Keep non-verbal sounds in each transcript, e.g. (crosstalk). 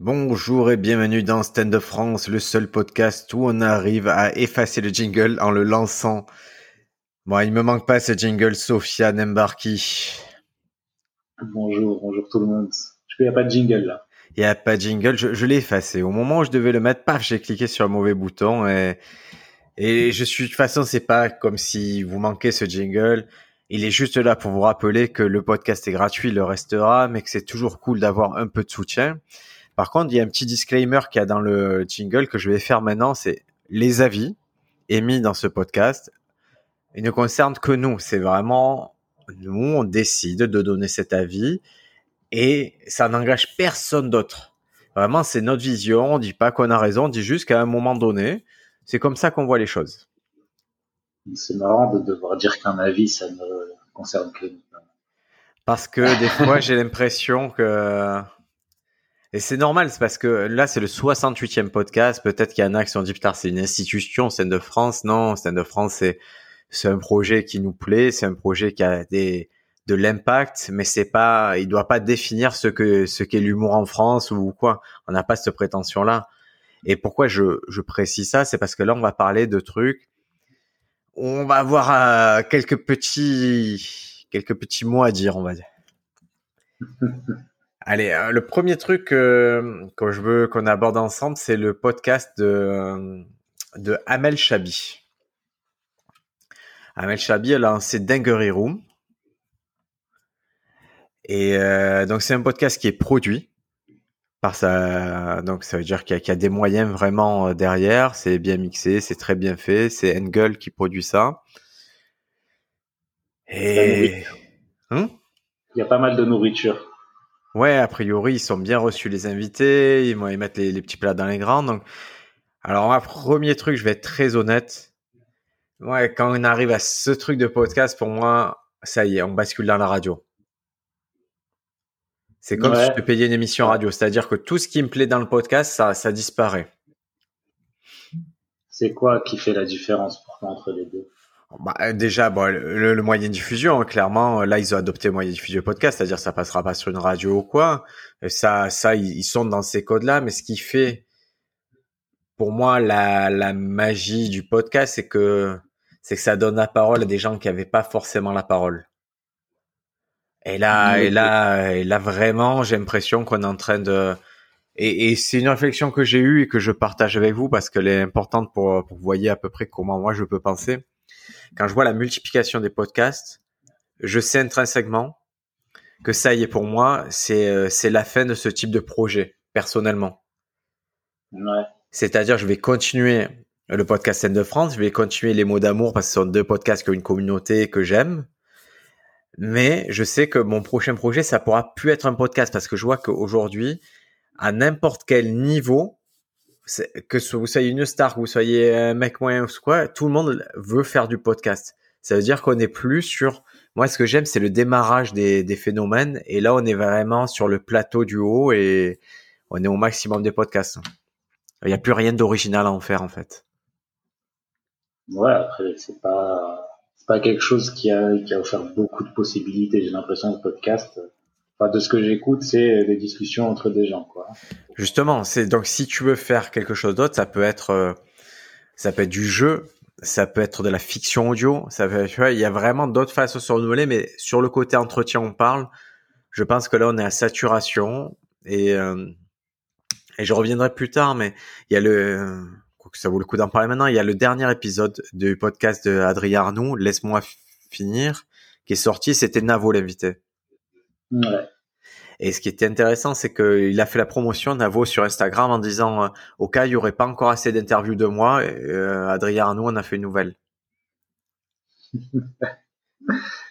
Bonjour et bienvenue dans Stand Up France, le seul podcast où on arrive à effacer le jingle en le lançant. Bon, il me manque pas ce jingle, Sophia Nembarki. Bonjour, bonjour tout le monde. Il n'y a pas de jingle là. Il n'y a pas de jingle, je, l'ai effacé. Au moment où je devais le mettre, paf, j'ai cliqué sur le mauvais bouton et, et je suis, de toute façon, c'est pas comme si vous manquez ce jingle. Il est juste là pour vous rappeler que le podcast est gratuit, il le restera, mais que c'est toujours cool d'avoir un peu de soutien. Par contre, il y a un petit disclaimer qu'il y a dans le jingle que je vais faire maintenant, c'est les avis émis dans ce podcast. Ils ne concernent que nous. C'est vraiment nous, on décide de donner cet avis et ça n'engage personne d'autre. Vraiment, c'est notre vision. On dit pas qu'on a raison, on dit juste qu'à un moment donné, c'est comme ça qu'on voit les choses. C'est marrant de devoir dire qu'un avis, ça ne concerne que nous. Parce que des fois, j'ai l'impression que et c'est normal, c'est parce que là, c'est le 68e podcast. Peut-être qu'il y en a qui sont dit, putain, c'est une institution, Scène de France. Non, Scène de France, c'est, c'est un projet qui nous plaît, c'est un projet qui a des, de l'impact, mais c'est pas, il doit pas définir ce que, ce qu'est l'humour en France ou quoi. On n'a pas cette prétention-là. Et pourquoi je, je précise ça? C'est parce que là, on va parler de trucs. On va avoir euh, quelques petits, quelques petits mots à dire, on va dire. (laughs) Allez, euh, le premier truc euh, que je veux qu'on aborde ensemble, c'est le podcast de, euh, de Amel Chabi. Amel Chabi, a lancé Dinguery Room. Et donc, c'est un podcast qui est produit par ça. Donc, ça veut dire qu'il y, a des moyens vraiment derrière. C'est bien mixé, c'est très bien fait. C'est Engel qui produit ça. Et. Hein? Il y a pas mal de nourriture. Ouais, a priori, ils sont bien reçus les invités, ils vont mettre les, petits plats dans les grands. Donc, alors, un premier truc, je vais être très honnête. Ouais, quand on arrive à ce truc de podcast, pour moi, ça y est, on bascule dans la radio. C'est comme si je te payais une émission radio, c'est-à-dire que tout ce qui me plaît dans le podcast, ça, ça disparaît. C'est quoi qui fait la différence pour toi entre les deux? Bah, euh, déjà, bon, le, moyen de diffusion, hein, clairement, là, ils ont adopté le moyen de diffusion podcast, c'est-à-dire ça passera pas sur une radio ou quoi. ça, ça, ils sont dans ces codes-là, mais ce qui fait, pour moi, la, la magie du podcast, c'est que, c'est que ça donne la parole à des gens qui avaient pas forcément la parole. Et là, et là, et là, vraiment, j'ai l'impression qu'on est en train de, et, et c'est une réflexion que j'ai eue et que je partage avec vous parce qu'elle est importante pour, pour que vous voyez à peu près comment moi je peux penser quand je vois la multiplication des podcasts, je sais intrinsèquement que ça y est pour moi, c'est euh, c'est la fin de ce type de projet personnellement. Ouais. C'est-à-dire, je vais continuer le podcast Scène de France, je vais continuer les mots d'amour parce que ce sont deux podcasts qui ont une communauté que j'aime. Mais je sais que mon prochain projet, ça pourra plus être un podcast parce que je vois qu'aujourd'hui, à n'importe quel niveau, que vous soyez une star, que vous soyez un mec moyen ou quoi, tout le monde veut faire du podcast. Ça veut dire qu'on n'est plus sur. Moi, ce que j'aime, c'est le démarrage des, des, phénomènes. Et là, on est vraiment sur le plateau du haut et on est au maximum des podcasts. Il n'y a plus rien d'original à en faire, en fait. Ouais, après, c'est pas, pas quelque chose qui a, qui a offert beaucoup de possibilités. J'ai l'impression, le podcast de ce que j'écoute, c'est des discussions entre des gens, quoi. Justement, c'est donc si tu veux faire quelque chose d'autre, ça peut être, euh, ça peut être du jeu, ça peut être de la fiction audio, ça peut, tu vois, il y a vraiment d'autres façons de se renouveler, mais sur le côté entretien, on parle. Je pense que là, on est à saturation et euh, et je reviendrai plus tard, mais il y a le, que ça vaut le coup d'en parler maintenant. Il y a le dernier épisode du podcast de Adrien Arnoux, Laisse-moi finir, qui est sorti. C'était Navo l'invité. Et ce qui était intéressant, c'est qu'il a fait la promotion Navo sur Instagram en disant euh, au cas il y aurait pas encore assez d'interviews de moi, euh, Adrien Arnaud en a fait une nouvelle. (laughs)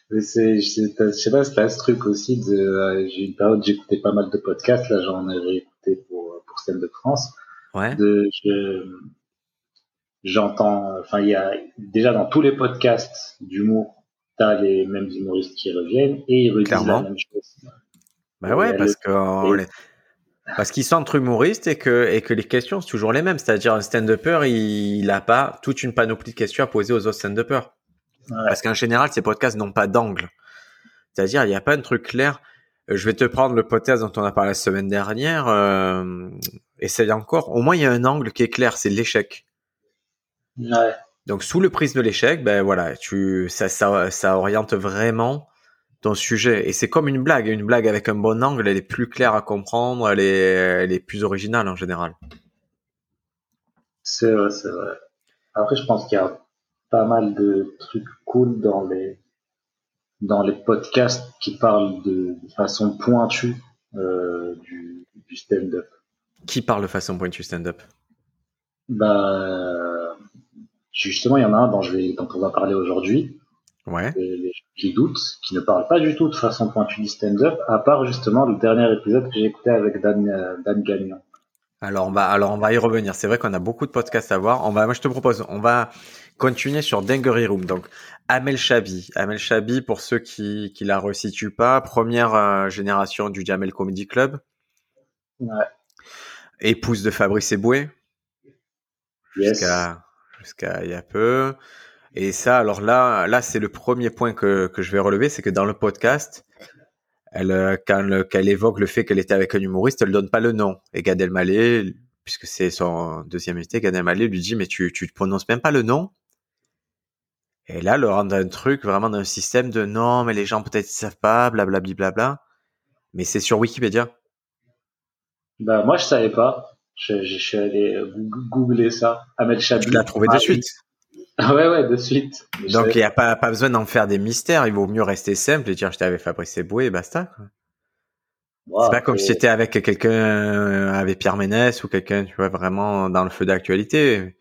Mais c'est, je sais pas, c'est ce truc aussi de, euh, j'ai une période, j'écoutais pas mal de podcasts, là, j'en avais écouté pour, pour Scène de France. Ouais. De, j'entends, enfin, il y a, déjà dans tous les podcasts d'humour, t'as les mêmes humoristes qui reviennent et ils redisent la même chose. Bah ouais, parce que parce qu'ils sont entre humoristes et que et que les questions sont toujours les mêmes. C'est-à-dire un stand-upper, il, il a pas toute une panoplie de questions à poser aux autres stand-uppers. Parce qu'en général, ces podcasts n'ont pas d'angle. C'est-à-dire, il n'y a pas un truc clair. je vais te prendre le podcast dont on a parlé la semaine dernière. Euh, essaye encore. Au moins, il y a un angle qui est clair, c'est l'échec. Ouais. Donc, sous le prisme de l'échec, ben voilà, tu, ça, ça, ça oriente vraiment ton sujet. Et c'est comme une blague. Une blague avec un bon angle, elle est plus claire à comprendre, elle est, elle est plus originale en général. C'est vrai, c'est vrai. Après, je pense qu'il y a pas mal de trucs cool dans les dans les podcasts qui parlent de, façon pointue euh, du, du stand-up. Qui parle de façon pointue stand-up? Bah justement, il y en a un dont je vais dont on va parler aujourd'hui. Ouais. Les, gens qui doutent, qui ne parlent pas du tout de façon pointue du stand-up, à part justement le dernier épisode que j'ai écouté avec Dan, euh, Dan Gagnon. Alors on va, alors on va y revenir. C'est vrai qu'on a beaucoup de podcasts à voir. On va, moi je te propose, on va continuer sur Dinguery Room. Donc Amel Chabi, Amel Chabi pour ceux qui qui la resituent pas, première euh, génération du Jamel Comedy Club. Ouais. Épouse de Fabrice Eboué. Yes. Jusqu'à jusqu'à il y a peu. Et ça, alors là, là c'est le premier point que que je vais relever, c'est que dans le podcast, elle, euh, quand, elle évoque le fait qu'elle était avec un humoriste, elle donne pas le nom. Et Gad Elmaleh, puisque c'est son deuxième invité, Gad Elmaleh lui dit mais tu tu prononces même pas le nom. Et là, le rend un truc vraiment d'un système de non, mais les gens peut-être ils savent pas, blablabla. Bla, bla, mais c'est sur Wikipédia. Bah moi je savais pas. Je, je, suis allé googler ça. Ahmed Chabi. Tu l'as trouvé de Ah, suite. Ah (laughs) ouais ouais de suite. Donc il savais- y a pas pas besoin d'en faire des mystères. Il vaut mieux rester simple et dire j'étais avec Fabrice Eboué et basta. quoi. C'est pas comme si t'étais avec quelqu'un, euh, avec Pierre Ménès ou quelqu'un, tu vois, vraiment dans le feu d'actualité.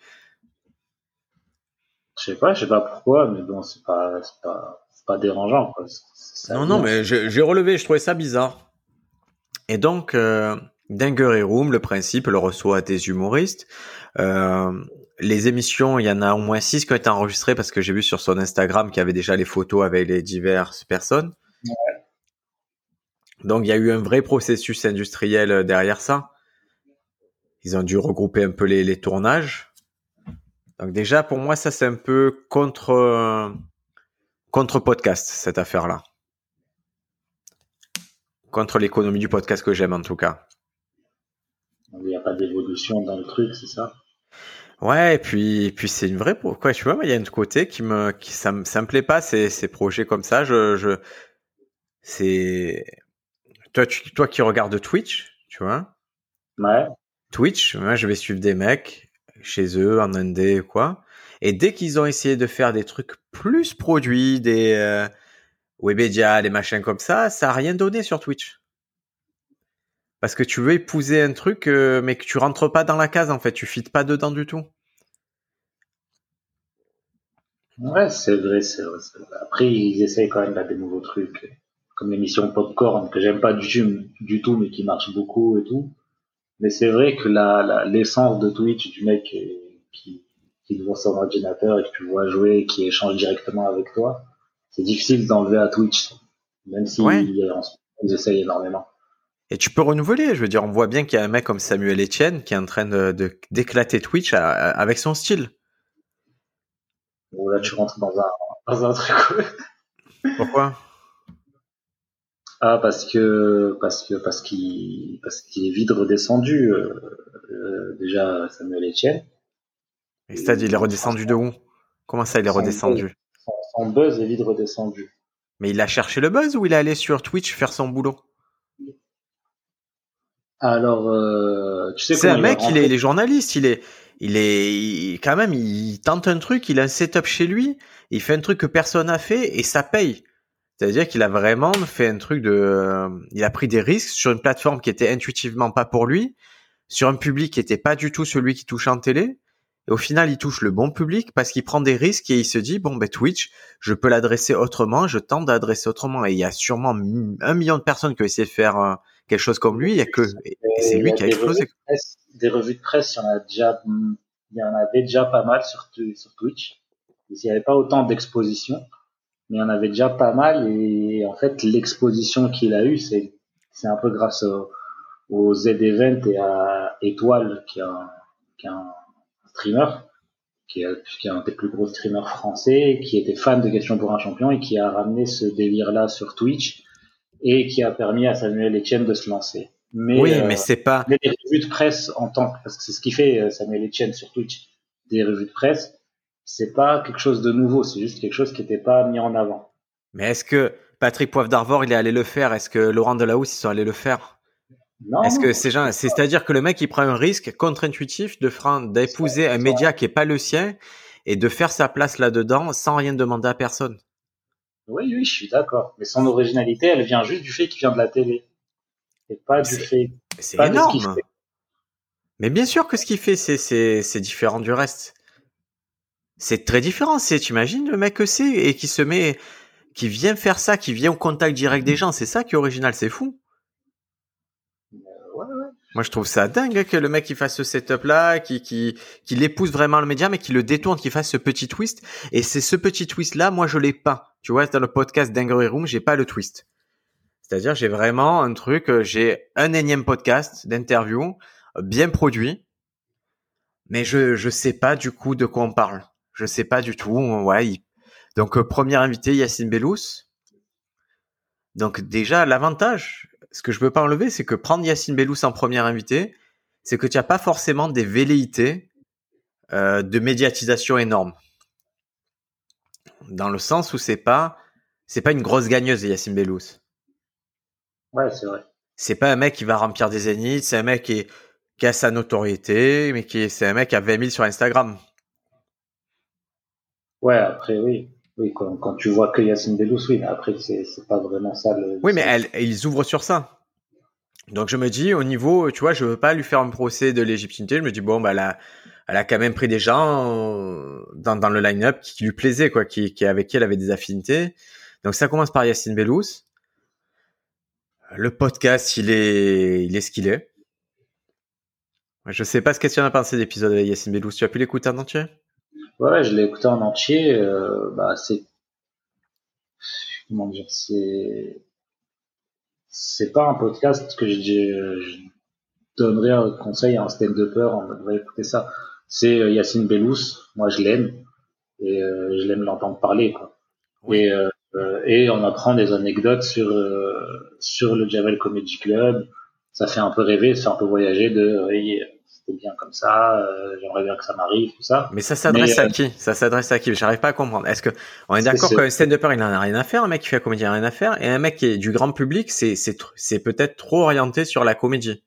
Je sais pas, je sais pas pourquoi, mais bon c'est pas c'est pas c'est pas dérangeant quoi. C'est- Non, non, mais j'ai j'ai relevé, je trouvais ça bizarre. Et donc, euh, Dinguery Room, le principe, le reçoit des humoristes. Euh, les émissions, il y en a au moins six qui ont été enregistrées parce que j'ai vu sur son Instagram qu'il y avait déjà les photos avec les diverses personnes. Donc, il y a eu un vrai processus industriel euh, derrière ça. Ils ont dû regrouper un peu les, les tournages. Donc déjà, pour moi, ça c'est un peu contre euh, contre podcast cette affaire-là. Contre l'économie du podcast que j'aime en tout cas. Il n'y a pas d'évolution dans le truc, c'est ça? Ouais, et puis, et puis c'est une vraie, quoi, tu vois, il y a un côté qui me, qui, ça me, ça me plaît pas, ces, ces projets comme ça, je, je, c'est, toi, tu, toi qui regardes Twitch, tu vois, Ouais. Twitch, moi, je vais suivre des mecs chez eux, en Indé, quoi, et dès qu'ils ont essayé de faire des trucs plus produits, des, euh, Webedia, des machins comme ça, ça a rien donné sur Twitch. Parce que tu veux épouser un truc, euh, mais que tu rentres pas dans la case, en fait, tu fites pas dedans du tout. Ouais, c'est vrai, c'est vrai, vrai. Après, ils essayent quand même là, des nouveaux trucs, comme l'émission Popcorn, que j'aime pas du tout, du tout, mais qui marche beaucoup et tout. Mais c'est vrai que la, la, l'essence de Twitch du mec qui, qui devant son ordinateur et que tu vois jouer et qui échange directement avec toi, c'est difficile d'enlever à Twitch. Même si Ouais. en ils essayent énormément. Et tu peux renouveler. Je veux dire, on voit bien qu'il y a un mec comme Samuel Etienne qui est en train de, d'éclater Twitch à- à- avec son style. Bon, là, tu rentres dans un, dans un truc. Pourquoi? Ah, parce que, parce que, parce qu'il, parce qu'il est vite redescendu, euh, euh, déjà, Samuel Etienne. Et C'est-à-dire, il est redescendu de où? Comment ça, il est redescendu? Son, son buzz est vite redescendu. Mais il a cherché le buzz ou il est allé sur Twitch faire son boulot? Alors, euh, tu sais C'est un mec, il est, il est journaliste, il est, il est, il- quand même, il tente un truc, il a un setup chez lui, il fait un truc que personne n'a fait et ça paye. C'est-à-dire qu'il a vraiment fait un truc de, euh, il a pris des risques sur une plateforme qui était intuitivement pas pour lui, sur un public qui était pas du tout celui qui touche en télé. Et au final, il touche le bon public parce qu'il prend des risques et il se dit, bon, ben, Twitch, je peux l'adresser autrement, je tente d'adresser autrement. Et il y a sûrement un million de personnes qui ont essayé de faire euh, quelque chose comme lui, il y a que, c'est lui qui a explosé. revues de presse- Des revues de presse, il y en a déjà, il y en avait déjà pas mal sur Twitch. Il n'y avait pas autant d'exposition, mais il y en avait déjà pas mal et en fait, l'exposition qu'il a eue, c'est, c'est un peu grâce au, au Z-Event et à Étoile, qui est un, qui est un streamer, qui est, qui est un des plus gros streamers français, qui était fan de Question pour un champion et qui a ramené ce délire-là sur Twitch. Et qui a permis à Samuel Etienne de se lancer. Mais, oui, mais c'est pas. Mais des revues de presse en tant que, parce que c'est ce qui fait Samuel Etienne sur Twitch, des revues de presse, c'est pas quelque chose de nouveau, c'est juste quelque chose qui n'était pas mis en avant. Mais est-ce que Patrick Poivre d'Arvor, il est allé le faire? Est-ce que Laurent Delahousse, ils sont allés le faire? Non. Est-ce que c'est c'est-à-dire que le mec, il prend un risque contre-intuitif de d'épouser un média qui est pas le sien et de faire sa place là-dedans sans rien demander à personne. Oui, oui, je suis d'accord. Mais son originalité, elle vient juste du fait qu'il vient de la télé. Et pas du fait. C'est énorme. Mais bien sûr que ce qu'il fait, c'est différent du reste. C'est très différent. C'est, imagines le mec que c'est et qui se met, qui vient faire ça, qui vient au contact direct des gens. C'est ça qui est original. C'est fou. Moi, je trouve ça dingue que le mec il fasse ce setup-là, qui, qui, qui épouse vraiment le média, mais qui le détourne, qui fasse ce petit twist. Et c'est ce petit twist-là, moi, je l'ai pas. Tu vois, dans le podcast Dinguery Room, j'ai pas le twist. C'est-à-dire, j'ai vraiment un truc, euh, j'ai un énième podcast d'interview, euh, bien produit, mais je, je sais pas du coup de quoi on parle. Je sais pas du tout. Ouais. Donc, euh, premier invité, Yacine Bellous. Donc, déjà, l'avantage, ce que je veux pas enlever, c'est que prendre Yacine Bellous en premier invité, c'est que tu n'as pas forcément des velléités euh, de médiatisation énorme. Dans le sens où c'est pas c'est pas une grosse gagneuse Yacine Bellous. Ouais, c'est vrai. C'est pas un mec qui va remplir des zéniths, c'est un mec qui, qui a sa notoriété, mais qui c'est un mec qui a 20 000 sur Instagram. Ouais, après oui. Oui, quand, quand, tu vois que Yacine Bellous, oui, après, c'est, c'est pas vraiment ça le. Oui, mais elle, ils ouvrent sur ça. Donc je me dis, au niveau, tu vois, je veux pas lui faire un procès de légitimité. Je me dis, bon, bah, elle a, elle a quand même pris des gens euh, dans, dans le line-up qui, lui plaisaient, quoi, qui, qui, avec qui elle avait des affinités. Donc ça commence par Yacine Bellous. Le podcast, il est, il est ce qu'il est. Je sais pas ce que tu en as pensé d'épisode avec Yacine Bellous. Tu as pu l'écouter en entier? Ouais, je l'ai écouté en entier. Euh, bah, c'est comment dire, c'est c'est pas un podcast que je, je donnerais un conseil à un stand-upper on devrait écouter ça. C'est euh, Yacine Bellous, moi je l'aime et euh, je l'aime l'entendre parler quoi. Et euh, et on apprend des anecdotes sur sur le Javel Comedy Club. Ça fait un peu rêver, ça fait un peu voyager de bien comme ça, euh, j'aimerais bien que ça m'arrive, tout ça. Mais ça s'adresse à euh, qui? Ça s'adresse à qui? J'arrive pas à comprendre. Est-ce que on est, d'accord qu'un stand-upper il en a rien à faire, un mec qui fait la comédie il en a rien à faire, et un mec qui est du grand public, c'est c'est c'est peut-être trop orienté sur la comédie.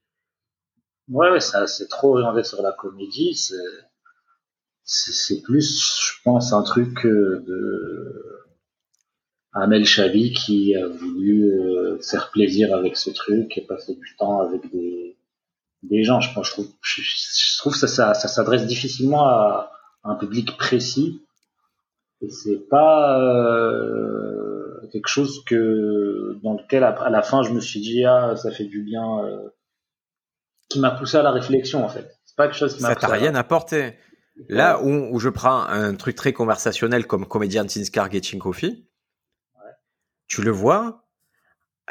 Ouais, ouais, ça c'est trop orienté sur la comédie. C'est c'est plus, je pense, un truc euh, de Amel Chabi qui a voulu faire plaisir avec ce truc et passer du temps avec des des gens. Je, je trouve, je, trouve que ça, ça, ça s'adresse difficilement à, un public précis. Et c'est pas euh, quelque chose que dans lequel à, la fin je me suis dit ah ça fait du bien, euh, qui m'a poussé à la réflexion en fait. C'est pas quelque chose qui m'a. Ça t'a rien apporté. Là où, où, je prends un truc très conversationnel comme comédien Tinskar Getting Coffee, ouais. tu le vois,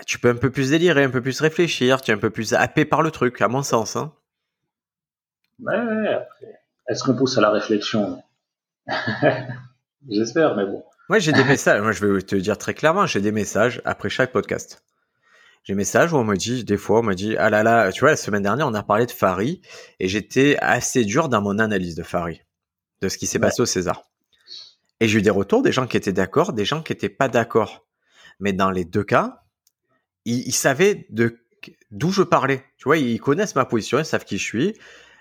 tu peux un peu plus délirer, un peu plus réfléchir, tu es un peu plus happé par le truc, à mon sens. Hein. Ouais, après. Est-ce qu'on pousse à la réflexion? (laughs) J'espère, mais bon. Moi, j'ai des messages. Moi, je vais te dire très clairement, j'ai des messages après chaque podcast. J'ai des messages où on me dit, des fois, on me dit, ah là là, tu vois, la semaine dernière, on a parlé de Fari et j'étais assez dur dans mon analyse de Fari, de ce qui s'est passé au César. Et j'ai eu des retours, des gens qui étaient d'accord, des gens qui étaient pas d'accord. Mais dans les deux cas, ils, savaient de d'où je parlais. Tu vois, ils connaissent ma position, ils savent qui je suis.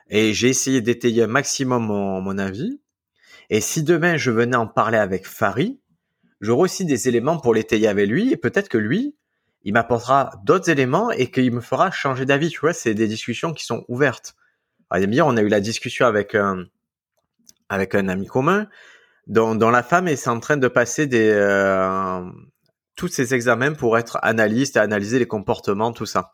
Et j'ai essayé d'étayer un maximum mon, avis. Et si demain je venais en parler avec Fari, j'aurai aussi des éléments pour l'étayer avec lui. Et peut-être que lui, il m'apportera d'autres éléments et qu'il me fera changer d'avis. Tu vois, c'est des discussions qui sont ouvertes. Exemple, on a eu la discussion avec un, avec un ami commun dont, dont la femme est en train de passer des, euh, tous ces examens pour être analyste et analyser les comportements, tout ça.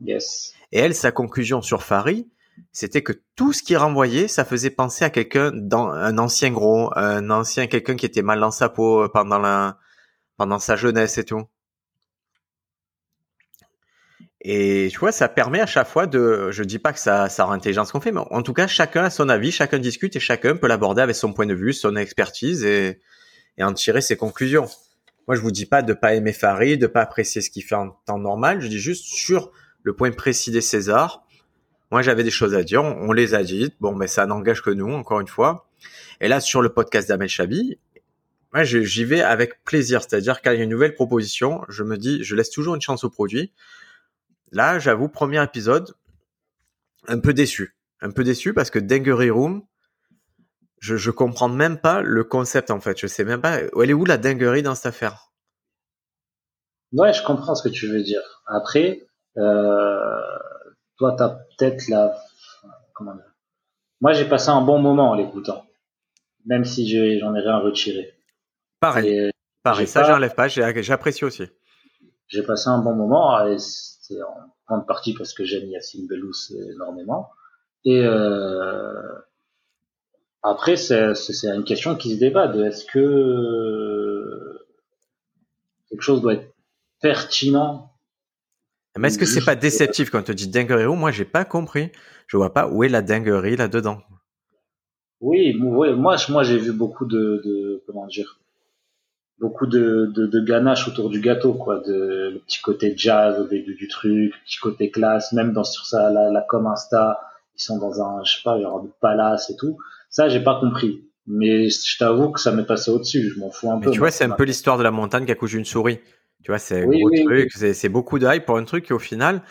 Yes. Et elle, sa conclusion sur Fari, c'était que tout ce qui renvoyait, ça faisait penser à quelqu'un dans un ancien gros, un ancien quelqu'un qui était mal dans sa peau pendant la, pendant sa jeunesse et tout. Et tu vois, ça permet à chaque fois de, je dis pas que ça, ça rend intelligent ce qu'on fait, mais en tout cas, chacun a son avis, chacun discute et chacun peut l'aborder avec son point de vue, son expertise et, et en tirer ses conclusions. Moi, je vous dis pas de pas aimer Farid, de pas apprécier ce qu'il fait en temps normal. Je dis juste sur le point précis des Césars. Moi, j'avais des choses à dire. On les a dites. Bon, mais ça n'engage que nous, encore une fois. Et là, sur le podcast d'Amel Chabi, moi, j'y vais avec plaisir. C'est-à-dire, quand il y a une nouvelle proposition, je me dis, je laisse toujours une chance au produit. Là, j'avoue, premier épisode, un peu déçu. Un peu déçu parce que Dinguery Room, je, je comprends même pas le concept, en fait. Je sais même pas, elle est où la dinguerie dans cette affaire? Ouais, je comprends ce que tu veux dire. Après, euh, toi, t'as peut-être la, comment dire? Moi, j'ai passé un bon moment en l'écoutant. Même si j'en ai rien retiré. Pareil. Pareil. Ça, j'enlève pas. J'apprécie aussi. J'ai passé un bon moment et c'est en grande partie parce que j'aime Yacine Bellous énormément. Et euh, après, c'est une question qui se débat de est-ce que quelque chose doit être pertinent mais est-ce que c'est pas déceptif quand on te dit dinguerie Moi, j'ai pas compris. Je vois pas où est la dinguerie là-dedans. Oui, moi, moi, j'ai vu beaucoup de, de, comment dire, beaucoup de, de, de, ganache autour du gâteau, quoi, de le petit côté jazz au début du truc, le petit côté classe, même dans sur ça, la, la com Insta, ils sont dans un, je sais pas, genre de palace et tout. Ça, j'ai pas compris. Mais je t'avoue que ça m'est passé au-dessus. Je m'en fous un Mais peu. Tu vois, c'est un peu l'histoire de la montagne qui accouche d'une souris. Tu vois, c'est gros truc, c'est beaucoup de hype pour un truc qui au final,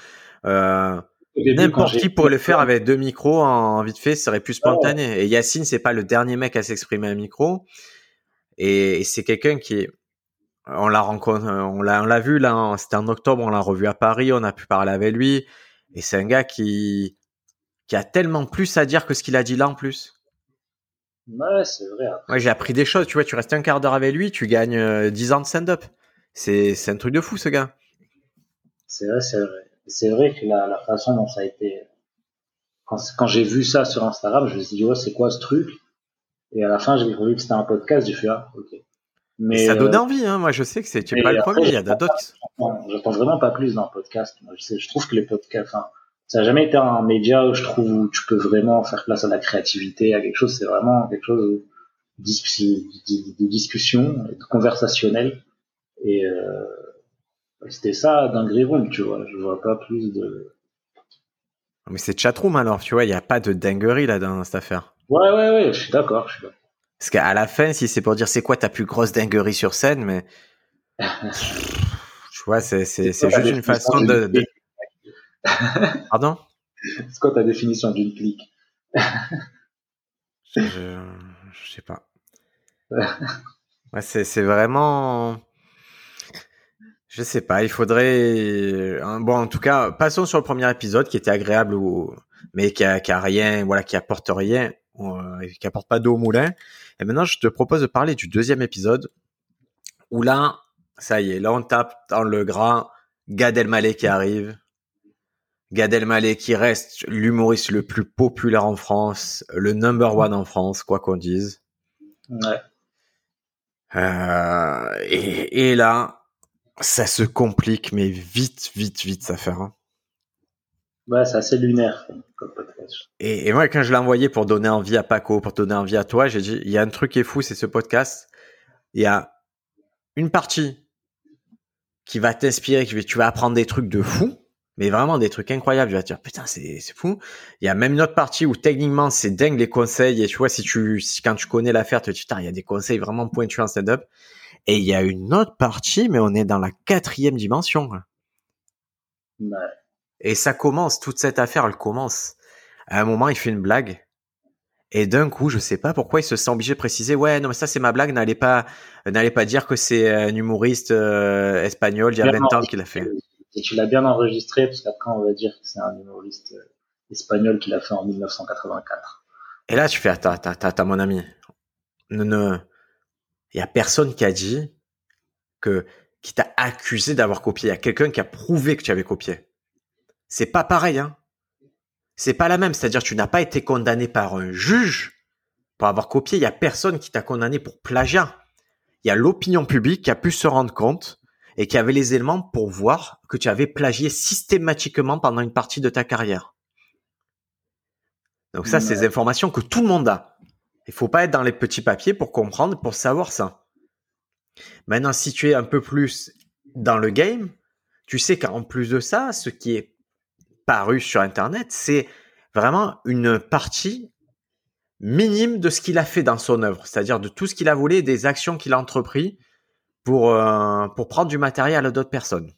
euh, n'importe qui pourrait le faire avec deux micros en vite fait, ce serait plus spontané. Et Yacine, c'est pas le dernier mec à s'exprimer à un micro. Et, c'est quelqu'un qui, on l'a rencontré, on l'a, on l'a vu là, c'était en octobre, on l'a revu à Paris, on a pu parler avec lui. Et c'est un gars qui, qui a tellement plus à dire que ce qu'il a dit là en plus. Ouais, c'est vrai. Ouais, j'ai appris des choses. Tu vois, tu restes un quart d'heure avec lui, tu gagnes 10 euh, ans de stand-up. C'est, c'est un truc de fou, ce gars. C'est vrai, c'est vrai. C'est vrai que la, la, façon dont ça a été. Quand, quand j'ai vu ça sur Instagram, je me suis dit, ouais, c'est quoi ce truc? Et à la fin, j'ai vu que c'était un podcast, j'ai fait, ah, ok. Mais ça donne euh, envie, hein. Moi, je sais que c'est, tu es pas le premier, il y a d'autres. J'attends vraiment pas plus d'un podcast. Moi, je, sais, je trouve que les podcasts, enfin, ça n'a jamais été un média où je trouve où tu peux vraiment faire place à la créativité, à quelque chose. C'est vraiment quelque chose de, de, discussion, de conversationnel. Et euh, c'était ça d'un Room, tu vois. Je vois pas plus de. Mais c'est chatroom alors, tu vois, il n'y a pas de dinguerie là dans cette affaire. Ouais, ouais, ouais, je suis d'accord. Parce qu'à la fin, si c'est pour dire c'est quoi ta plus grosse dinguerie sur scène, mais. (laughs) tu vois, c'est, juste une façon de. de... Pardon? C'est quoi ta définition d'une clique je, je sais pas. Ouais, c'est, vraiment. Je sais pas, il faudrait. Bon, en tout cas, passons sur le premier épisode qui était agréable, ou... mais qui a, qui a rien, voilà, qui apporte rien, euh, qui apporte pas d'eau au moulin. Et maintenant, je te propose de parler du deuxième épisode, où là, ça y est, là on tape dans le gras, Gad Elmaleh qui arrive, Gad Elmaleh qui reste l'humoriste le plus populaire en France, le number one en France, quoi qu'on dise. Ouais. Euh, et, et là, ça se complique, mais vite, vite, vite, ça fait. Hein. Ouais, c'est assez lunaire. Et, et, moi, quand je l'ai envoyé pour donner envie à Paco, pour donner envie à toi, j'ai dit, il y a un truc qui est fou, c'est ce podcast. Il y a une partie qui va t'inspirer, qui tu vas apprendre des trucs de fou, mais vraiment des trucs incroyables. Tu vas te dire, putain, c'est, c'est fou. Il y a même une autre partie où techniquement, c'est dingue les conseils. Et tu vois, si tu, si, quand tu connais l'affaire, tu te dis, putain, il y a des conseils vraiment pointus en stand-up. Et il y a une autre partie, mais on est dans la quatrième dimension. Ouais. Et ça commence, toute cette affaire, elle commence. À un moment, il fait une blague. Et d'un coup, je sais pas pourquoi il se sent obligé de préciser, ouais, non, mais ça, c'est ma blague, n'allez pas, n'allez pas dire que c'est un humoriste euh, espagnol il y a 20 ans qu'il a fait. Et tu l'as bien enregistré, parce qu'après, on va dire que c'est un humoriste euh, espagnol qui l'a fait en 1984. Et là, tu fais, attends, attends, attends, mon ami. Ne, ne, il y a personne qui a dit que qui t'a accusé d'avoir copié. Il y a quelqu'un qui a prouvé que tu avais copié. C'est pas pareil, hein. C'est pas la même. C'est-à-dire, tu n'as pas été condamné par un juge pour avoir copié. Il y a personne qui t'a condamné pour plagiat. Il y a l'opinion publique qui a pu se rendre compte et qui avait les éléments pour voir que tu avais plagié systématiquement pendant une partie de ta carrière. Donc ça, c'est des informations que tout le monde a. Il faut pas être dans les petits papiers pour comprendre, pour savoir ça. Maintenant, si tu es un peu plus dans le game, tu sais qu'en plus de ça, ce qui est paru sur Internet, c'est vraiment une partie minime de ce qu'il a fait dans son œuvre, c'est-à-dire de tout ce qu'il a voulu, des actions qu'il a entrepris pour, euh, pour prendre du matériel à d'autres personnes.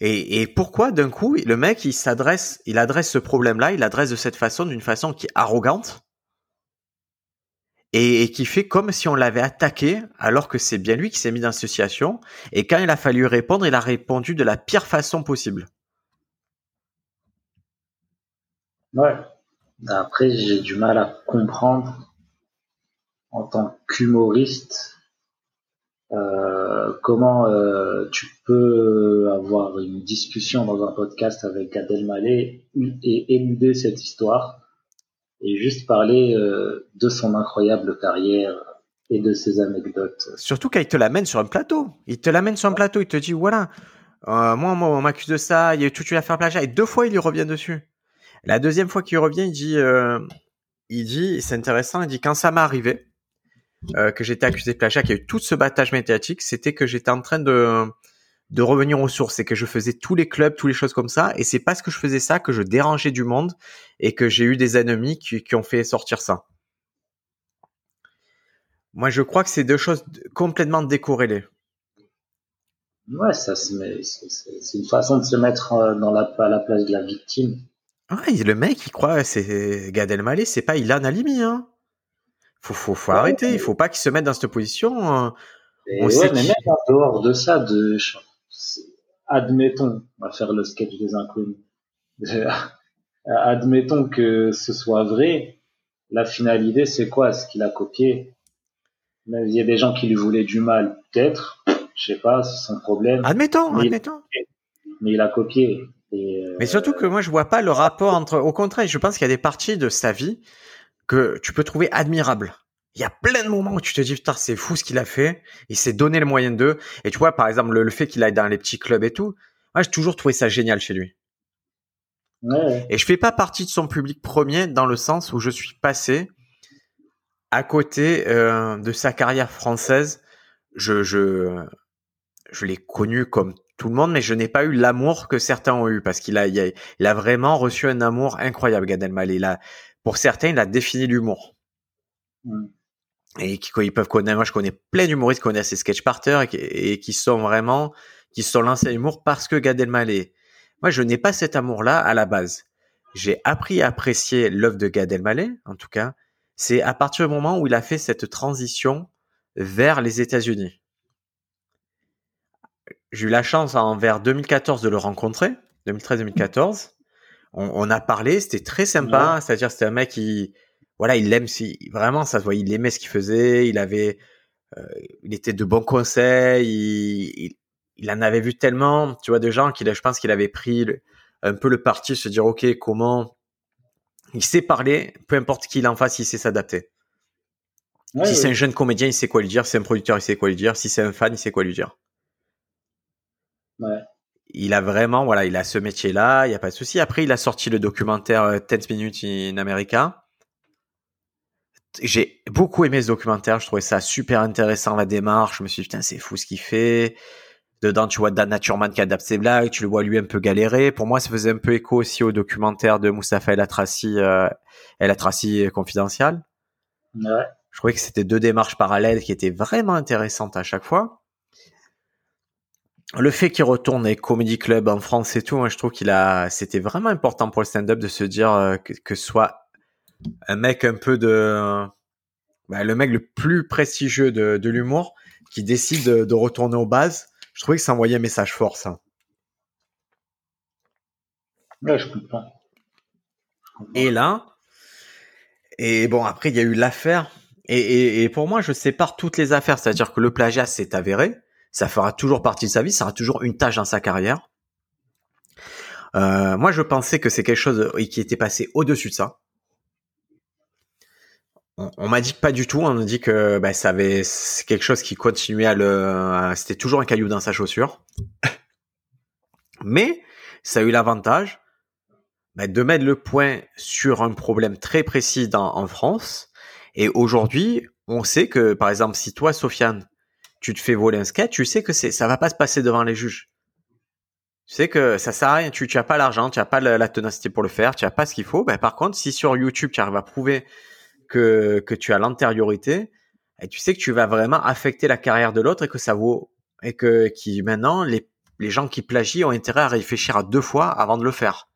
Et, pourquoi d'un coup le mec il s'adresse, il adresse ce problème-là, il adresse de cette façon, d'une façon qui est arrogante et, qui fait comme si on l'avait attaqué alors que c'est bien lui qui s'est mis dans cette situation. Et quand il a fallu répondre, il a répondu de la pire façon possible. Ouais. Après, j'ai du mal à comprendre en tant qu'humoriste euh, comment euh, tu peux avoir une discussion dans un podcast avec Gad Elmaleh et éluder cette histoire et juste parler euh, de son incroyable carrière et de ses anecdotes? Surtout quand il te l'amène sur un plateau. Il te l'amène sur un plateau, il te dit voilà, moi, moi, on m'accuse de ça, il y a toute une affaire plagiat, et deux fois il y revient dessus. La deuxième fois qu'il revient, il dit, il dit, c'est intéressant, il dit quand ça m'est arrivé, euh, que j'étais accusé de plagiat, qu'il y a eu tout ce battage médiatique, c'était que j'étais en train de de revenir aux sources et que je faisais tous les clubs, toutes les choses comme ça. Et c'est parce que je faisais ça que je dérangeais du monde et que j'ai eu des ennemis qui, qui, ont fait sortir ça. Moi, je crois que c'est deux choses complètement décorrélées. Ouais, ça c'est une façon de se mettre euh, dans la, à la place de la victime. Ouais, le mec, il croit c'est Gad Elmaleh, c'est pas Ilan Halimi, hein. Faut, faut, faut arrêter, il faut pas qu'il se mette dans cette position. Hein. On ouais, mais même en dehors de ça, de admettons, on va faire le sketch des inconnus. (laughs) admettons que ce soit vrai. La finalité, c'est quoi? Ce qu'il a copié? Il y a des gens qui lui voulaient du mal, peut-être. Je sais pas, c'est son problème. Admettons, mais admettons. Il, mais il a copié. Euh, mais surtout que moi, je vois pas le rapport entre. Au contraire, je pense qu'il y a des parties de sa vie que tu peux trouver admirables il y a plein de moments où tu te dis putain c'est fou ce qu'il a fait. Il s'est donné le moyen d'eux. Et tu vois par exemple le, fait qu'il aille dans les petits clubs et tout moi j'ai toujours trouvé ça génial chez lui. Ouais. et je fais pas partie de son public premier dans le sens où je suis passé à côté euh, de sa carrière française. Je je je l'ai connu comme tout le monde mais je n'ai pas eu l'amour que certains ont eu parce qu'il a, il a vraiment reçu un amour incroyable Gad Elmaleh. Là pour certains il a défini l'humour et qui ils peuvent connaître. Moi, je connais plein d'humoristes qui connaissent ces sketchs par terre et, qui, sont vraiment, qui sont lancés à l'humour parce que Gad Elmaleh. Moi, je n'ai pas cet amour-là à la base. J'ai appris à apprécier l'œuvre de Gad Elmaleh, en tout cas. C'est à partir du moment où il a fait cette transition vers les États-Unis. J'ai eu la chance en vers 2014 de le rencontrer, 2013-2014. On, on, a parlé, c'était très sympa. C'est-à-dire, c'était un mec qui, voilà, il l'aime si vraiment ça se voit, il aimait ce qu'il faisait, il avait euh, il était de bons conseils, il, il, en avait vu tellement, tu vois, de gens qu'il je pense qu'il avait pris un peu le parti de se dire OK, comment il sait parler, peu importe qui il en face, il sait s'adapter. si c'est un jeune comédien, il sait quoi lui dire, si c'est un producteur, il sait quoi lui dire, si c'est un fan, il sait quoi lui dire. Ouais. Il a vraiment, voilà, il a ce métier-là, il n'y a pas de souci. Après, il a sorti le documentaire 10 euh, Minutes in America j'ai beaucoup aimé ce documentaire. Je trouvais ça super intéressant la démarche. Je me suis dit putain c'est fou ce qu'il fait. Dedans tu vois Dan Naturman qui adapte ses blagues. Tu le vois lui un peu galérer. Pour moi ça faisait un peu écho aussi au documentaire de Moustapha El Atrassi, euh, El Atrassi confidential. Ouais. Je trouvais que c'était deux démarches parallèles qui étaient vraiment intéressantes à chaque fois. Le fait qu'il retourne avec Comedy Club en France et tout, moi je trouve qu'il a, c'était vraiment important pour le stand-up de se dire euh, que, que soit un mec un peu de, bah, le mec le plus prestigieux de, de l'humour qui décide de, retourner aux bases. Je trouvais que ça envoyait un message fort, ça. Ouais, je comprends. Et là, et bon, après, il y a eu l'affaire. Et, et, pour moi, je sépare toutes les affaires. C'est-à-dire que le plagiat, c'est avéré. Ça fera toujours partie de sa vie. Ça sera toujours une tâche dans sa carrière. Euh, moi, je pensais que c'est quelque chose qui était passé au-dessus de ça on, m'a dit pas du tout. On m'a dit que bah, ça quelque chose qui continuait à le. C'était toujours un caillou dans sa chaussure. Mais ça a eu l'avantage bah, de mettre le point sur un problème très précis en France. Et aujourd'hui, on sait que, par exemple, si toi, Sofiane, tu te fais voler un skate, tu sais que c'est, ça va pas se passer devant les juges. Tu sais que ça sert à rien, tu, tu as pas l'argent, tu as pas la, tenacité pour le faire, tu as pas ce qu'il faut. Ben, par contre, si sur YouTube, tu arrives à prouver que, que tu as l'antériorité, et tu sais que tu vas vraiment affecter la carrière de l'autre et que ça vaut, et que, qui, maintenant, les, les gens qui plagient ont intérêt à réfléchir à deux fois avant de le faire.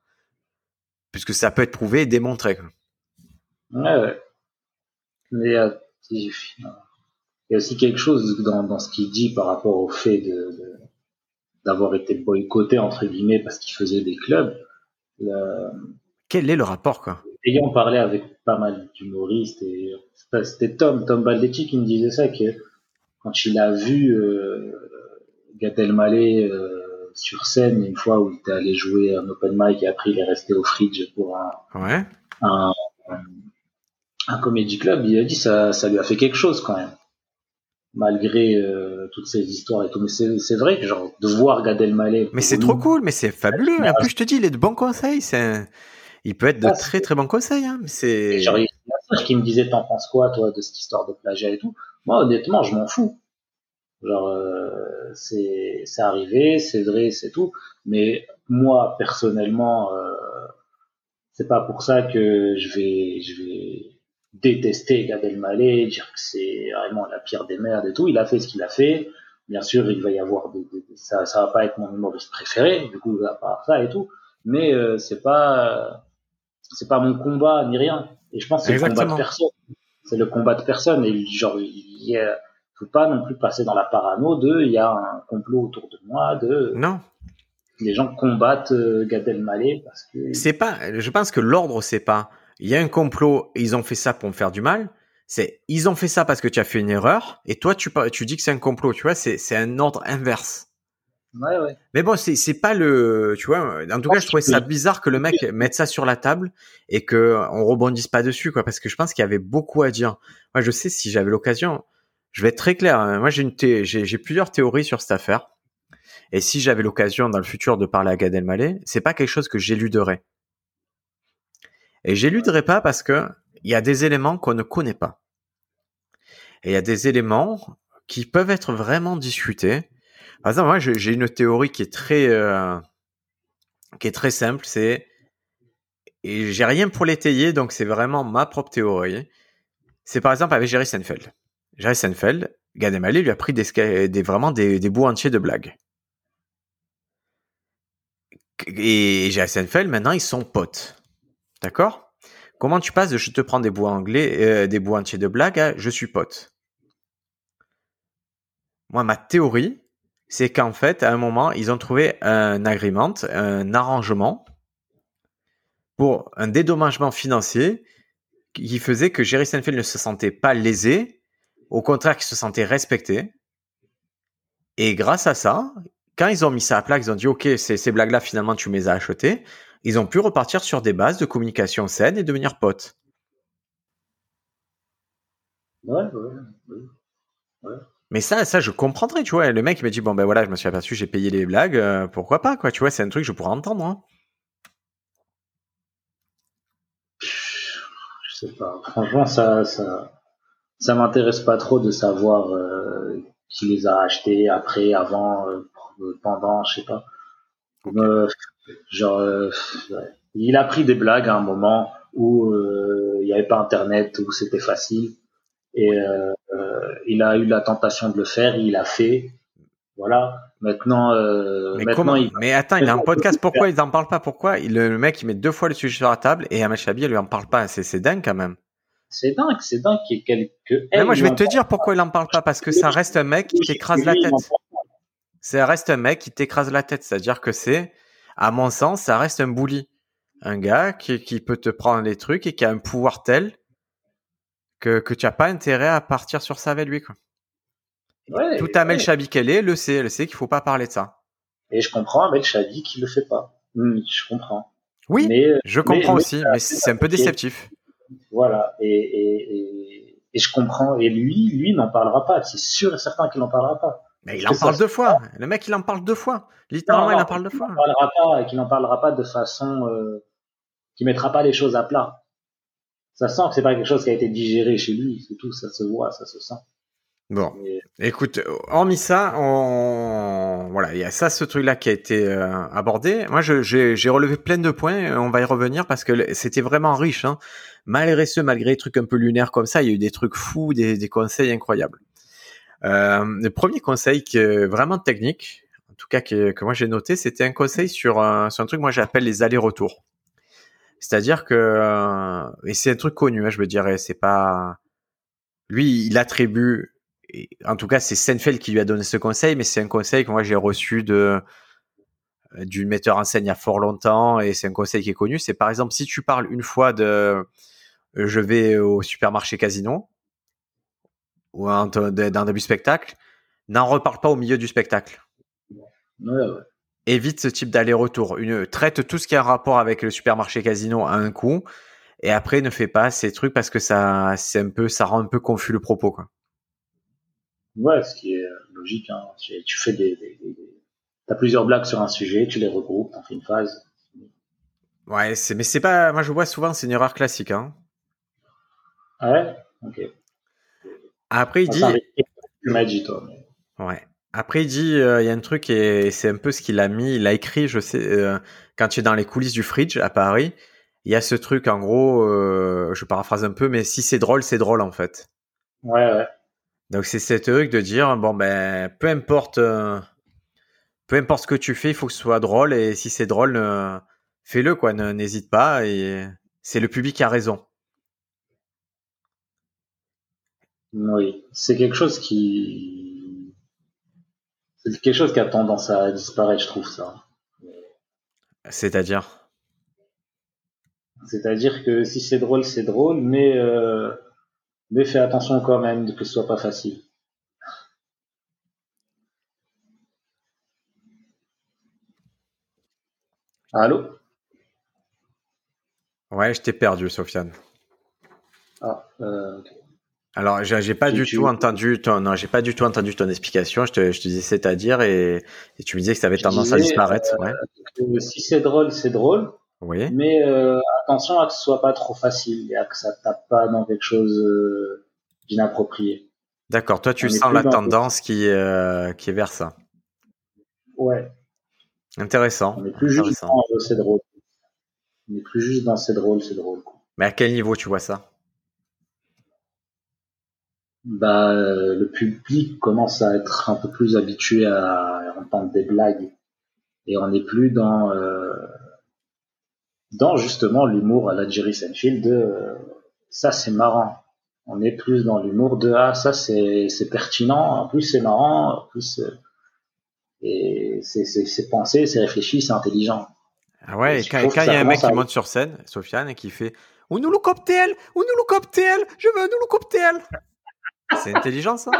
Puisque ça peut être prouvé et démontré. Ouais, ouais. Mais, euh, il y a aussi quelque chose dans, dans ce qu'il dit par rapport au fait de d'avoir été boycotté entre guillemets parce qu'il faisait des clubs. Quel est le rapport quoi? Ayant parlé avec pas mal d'humoristes et c'était Tom Tom Baldetti qui me disait ça que quand il a vu euh, Gad Elmaleh euh, sur scène une fois où il était allé jouer un open mic et après il est resté au fridge pour un ouais. un, un, comedy club, il a dit ça ça lui a fait quelque chose quand même malgré euh, toutes ces histoires et tout. Mais c'est vrai que genre de voir Gad Elmaleh. Mais c'est trop cool, mais c'est fabuleux. En plus, je te dis, il est de bons conseils. C'est il peut être de ah, très très bons conseils. Hein. C'est genre il y a qui me disait t'en penses quoi toi de cette histoire de plagiat et tout? Moi honnêtement, je m'en fous. Genre euh, c'est c'est arrivé, c'est vrai, c'est tout. Mais moi personnellement, euh, c'est pas pour ça que je vais je vais détester Gad Elmaleh, dire que c'est vraiment la pire des merdes et tout. Il a fait ce qu'il a fait. Bien sûr, il va y avoir des, ça, ça va pas être mon humoriste préféré, du coup, va pas ça et tout. Mais euh, c'est pas, c'est pas mon combat ni rien. Et je pense que c'est le combat de personne. C'est le combat de personne. Et genre, il a, faut pas non plus passer dans la parano de, il y a un complot autour de moi, de. Non. Les gens combattent euh, Gad Elmaleh parce que. C'est pas. Je pense que l'ordre, c'est pas il y a un complot et ils ont fait ça pour me faire du mal. C'est ils ont fait ça parce que tu as fait une erreur et toi tu tu dis que c'est un complot, tu vois, c'est c'est un ordre inverse. Ouais, ouais. Mais bon, c'est c'est pas le, tu vois. En tout cas, je trouvais ça bizarre que le mec mette ça sur la table et que on rebondisse pas dessus, quoi, parce que je pense qu'il y avait beaucoup à dire. Moi, je sais si j'avais l'occasion, je vais être très clair. Hein. Moi, j'ai une j'ai plusieurs théories sur cette affaire. Et si j'avais l'occasion dans le futur de parler à Gad Elmaleh, c'est pas quelque chose que j'éluderais. Et j'éluderai pas parce que il y a des éléments qu'on ne connaît pas. Et il y a des éléments qui peuvent être vraiment discutés. Par exemple, moi, j'ai une théorie qui est très, euh, qui est très simple. C'est et j'ai rien pour l'étayer, donc c'est vraiment ma propre théorie. C'est par exemple avec Jerry Seinfeld. Jerry Seinfeld, Gad lui a pris vraiment des bouts entiers de blagues. Et Jerry Seinfeld, maintenant, ils sont potes. D'accord? Comment tu passes de je te prends des bouts anglais, euh, des bouts entiers de blague à je suis pote? Moi, ma théorie, c'est qu'en fait, à un moment, ils ont trouvé un agreement, un arrangement pour un dédommagement financier qui faisait que Jerry Seinfeld ne se sentait pas lésé, au contraire qu'il se sentait respecté. Et grâce à ça, quand ils ont mis ça à plat, ils ont dit OK, ces, ces blagues-là, finalement, tu me les as achetées ils ont pu repartir sur des bases de communication saine et devenir potes. Ouais, ouais, ouais. Mais ça, ça, je comprendrais, tu vois. Le mec, il m'a dit, bon, ben voilà, je me suis aperçu, j'ai payé les blagues, euh, pourquoi pas, quoi. Tu vois, c'est un truc que je pourrais entendre. Hein. Je sais pas. Franchement, ça, ça, ça m'intéresse pas trop de savoir euh, qui les a achetés après, avant, euh, pendant, je sais pas. Genre, euh, il a pris des blagues à un moment où euh, il n'y avait pas Internet, où c'était facile. Et euh, il a eu la tentation de le faire, il a fait. Voilà. Maintenant, mais maintenant il... mais attends, il a un podcast. Pourquoi il n'en parle pas? Pourquoi le, mec il met deux fois le sujet sur la table et Ahmed Chabi lui en parle pas? C'est dingue quand même. C'est dingue, c'est dingue qu'il y ait quelques. Mais moi je vais te dire pourquoi il en parle pas parce que ça reste un mec qui t'écrase la tête. Ça reste un mec qui t'écrase la tête, c'est-à-dire que c'est à mon sens, ça reste un bully. Un gars qui, peut te prendre les trucs et qui a un pouvoir tel que, que tu n'as pas intérêt à partir sur ça avec lui. Quoi. Tout Amel Chabi qu'elle est, le sait, elle sait qu'il faut pas parler de ça. Et je comprends Amel Chabi qui le fait pas. Hmm, je comprends. Oui, je comprends aussi, mais c'est un peu déceptif. Voilà, et, et, et, je comprends. Et lui, lui n'en parlera pas. C'est sûr et certain qu'il n'en parlera pas. Mais il en parle deux fois. Le mec, il en parle deux fois. Littéralement, il en parle deux fois. Il parlera pas, qu'il n'en parlera pas de façon euh, qui mettra pas les choses à plat. ça sent que c'est pas quelque chose qui a été digéré chez lui, c'est tout, ça se voit, ça se sent. Bon, écoute, hormis ça, on... voilà, il y a ça, ce truc-là qui a été euh, abordé. Moi, j'ai relevé plein de points. On va y revenir parce que c'était vraiment riche. Hein. Malgré ce, malgré les trucs un peu lunaires comme ça, il y a eu des trucs fous, des, des conseils incroyables. Euh, le premier conseil qui est vraiment technique, en tout cas que, que moi j'ai noté, c'était un conseil sur un, sur un truc moi j'appelle les allers-retours. C'est-à-dire que euh, et c'est un truc connu, hein, je veux dire, c'est pas lui, il attribue en tout cas, c'est Senfeld qui lui a donné ce conseil, mais c'est un conseil que moi j'ai reçu de d'une metteur en scène il y a fort longtemps et c'est un conseil qui est connu. C'est par exemple si tu parles une fois de je vais au supermarché casino ou d'un début spectacle, n'en reparle pas au milieu du spectacle. Évite ce type d'aller-retour. Une traite tout ce qui a un rapport avec le supermarché casino à un coup et après ne fais pas ces trucs parce que ça c'est un peu ça rend un peu confus le propos quoi. Ouais, ce qui est logique. Hein. Tu, fais des, des, T'as plusieurs blagues sur un sujet, tu les regroupes, t'en fais une phase. Ouais, c'est mais c'est pas. Moi, je vois souvent c'est une erreur classique. Hein. Ah ouais? Ok. Après, il dit. Tu m'as dit toi. Ouais. Après, il dit, euh, il y a un truc et c'est un peu ce qu'il a mis. Il a écrit, je sais, euh, quand tu es dans les coulisses du Fridge à Paris, il y a ce truc. En gros, euh, je paraphrase un peu, mais si c'est drôle, c'est drôle en fait. Ouais, ouais. Donc c'est cette truc de dire bon ben peu importe peu importe ce que tu fais, il faut que ce soit drôle et si c'est drôle, fais-le quoi, n'hésite pas et c'est le public qui a raison. Oui, c'est quelque chose qui c'est quelque chose qui a tendance à disparaître, je trouve ça. C'est-à-dire? C'est-à-dire que si c'est drôle, c'est drôle, mais euh, mais fais attention quand même que ce soit pas facile. Allô? Ouais, je t'ai perdu, Sofiane. Ah, euh, Alors, j'ai pas du tout entendu ton, non, j'ai pas du tout entendu ton explication. Je te, je te disais c'est-à-dire et, tu me disais que ça avait tendance à disparaître. Euh, si c'est drôle, c'est drôle. Oui. Mais euh, attention à que ce soit pas trop facile et à que ça tape pas dans quelque chose euh, d'inapproprié. D'accord. Toi, tu sens la tendance qui, euh, qui est vers ça. Ouais. Intéressant. On n'est plus juste dans c'est drôle. On n'est plus juste dans c'est drôle, c'est drôle. Mais à quel niveau tu vois ça? Bah, le public commence à être un peu plus habitué à entendre des blagues et on n'est plus dans euh, dans justement l'humour à la Jerry Seinfeld de euh, ça c'est marrant. On est plus dans l'humour de ah ça c'est c'est pertinent, en plus c'est marrant, en plus euh, et c'est c'est pensé, c'est réfléchi, c'est intelligent. Ah ouais, et quand il y a un mec qui monte sur scène, Sofiane, et qui fait nous le cocktail, nous le cocktail, je veux nous le cocktail. C'est intelligent ça?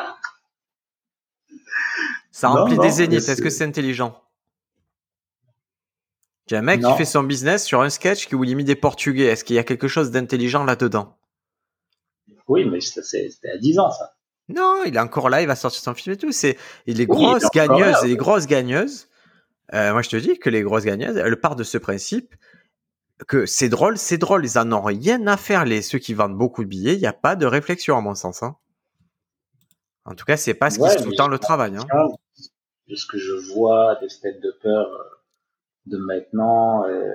Ça remplit des zéniths. Est-ce que c'est intelligent? Il y a un mec qui fait son business sur un sketch qui vous limite des Portugais. Est-ce qu'il y a quelque chose d'intelligent là-dedans? Oui, mais c'était à 10 ans, ça. Non, il est encore là, il va sortir son film et tout. C'est les grosses gagneuses et les grosses gagneuses. Euh, moi, je te dis que les grosses gagneuses, elles partent de ce principe que c'est drôle, c'est drôle. Ils en ont rien à faire. Les ceux qui vendent beaucoup de billets, il n'y a pas de réflexion à mon sens. Hein. En tout cas, c'est pas ce qui se tout le travail. Hein. ce que je vois des têtes de peur de maintenant, euh,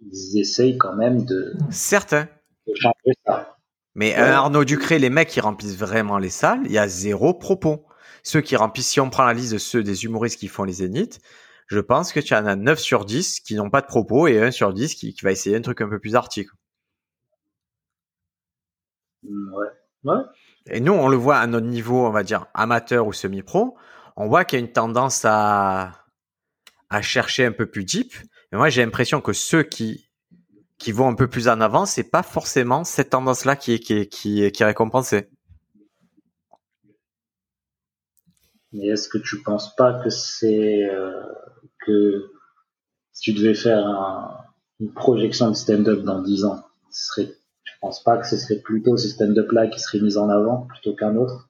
ils essayent quand même de, Certains. de changer ça. Mais euh, Arnaud Ducré, les mecs qui remplissent vraiment les salles, il y a zéro propos. Ceux qui remplissent, si on prend la liste de ceux des humoristes qui font les zéniths, je pense que tu en as 9 sur 10 qui n'ont pas de propos et 1 sur 10 qui, qui va essayer un truc un peu plus arctique. Mm, ouais. ouais. Et nous, on le voit à notre niveau, on va dire amateur ou semi-pro, on voit qu'il y a une tendance à, à chercher un peu plus deep. Mais moi, j'ai l'impression que ceux qui qui vont un peu plus en avant, c'est pas forcément cette tendance-là qui est qui qui qui est récompensée. Mais est-ce que tu penses pas que c'est euh, que si tu devais faire une projection de stand-up dans 10 ans, ce serait, tu penses pas que ce serait plutôt ce stand-up-là qui serait mis en avant plutôt qu'un autre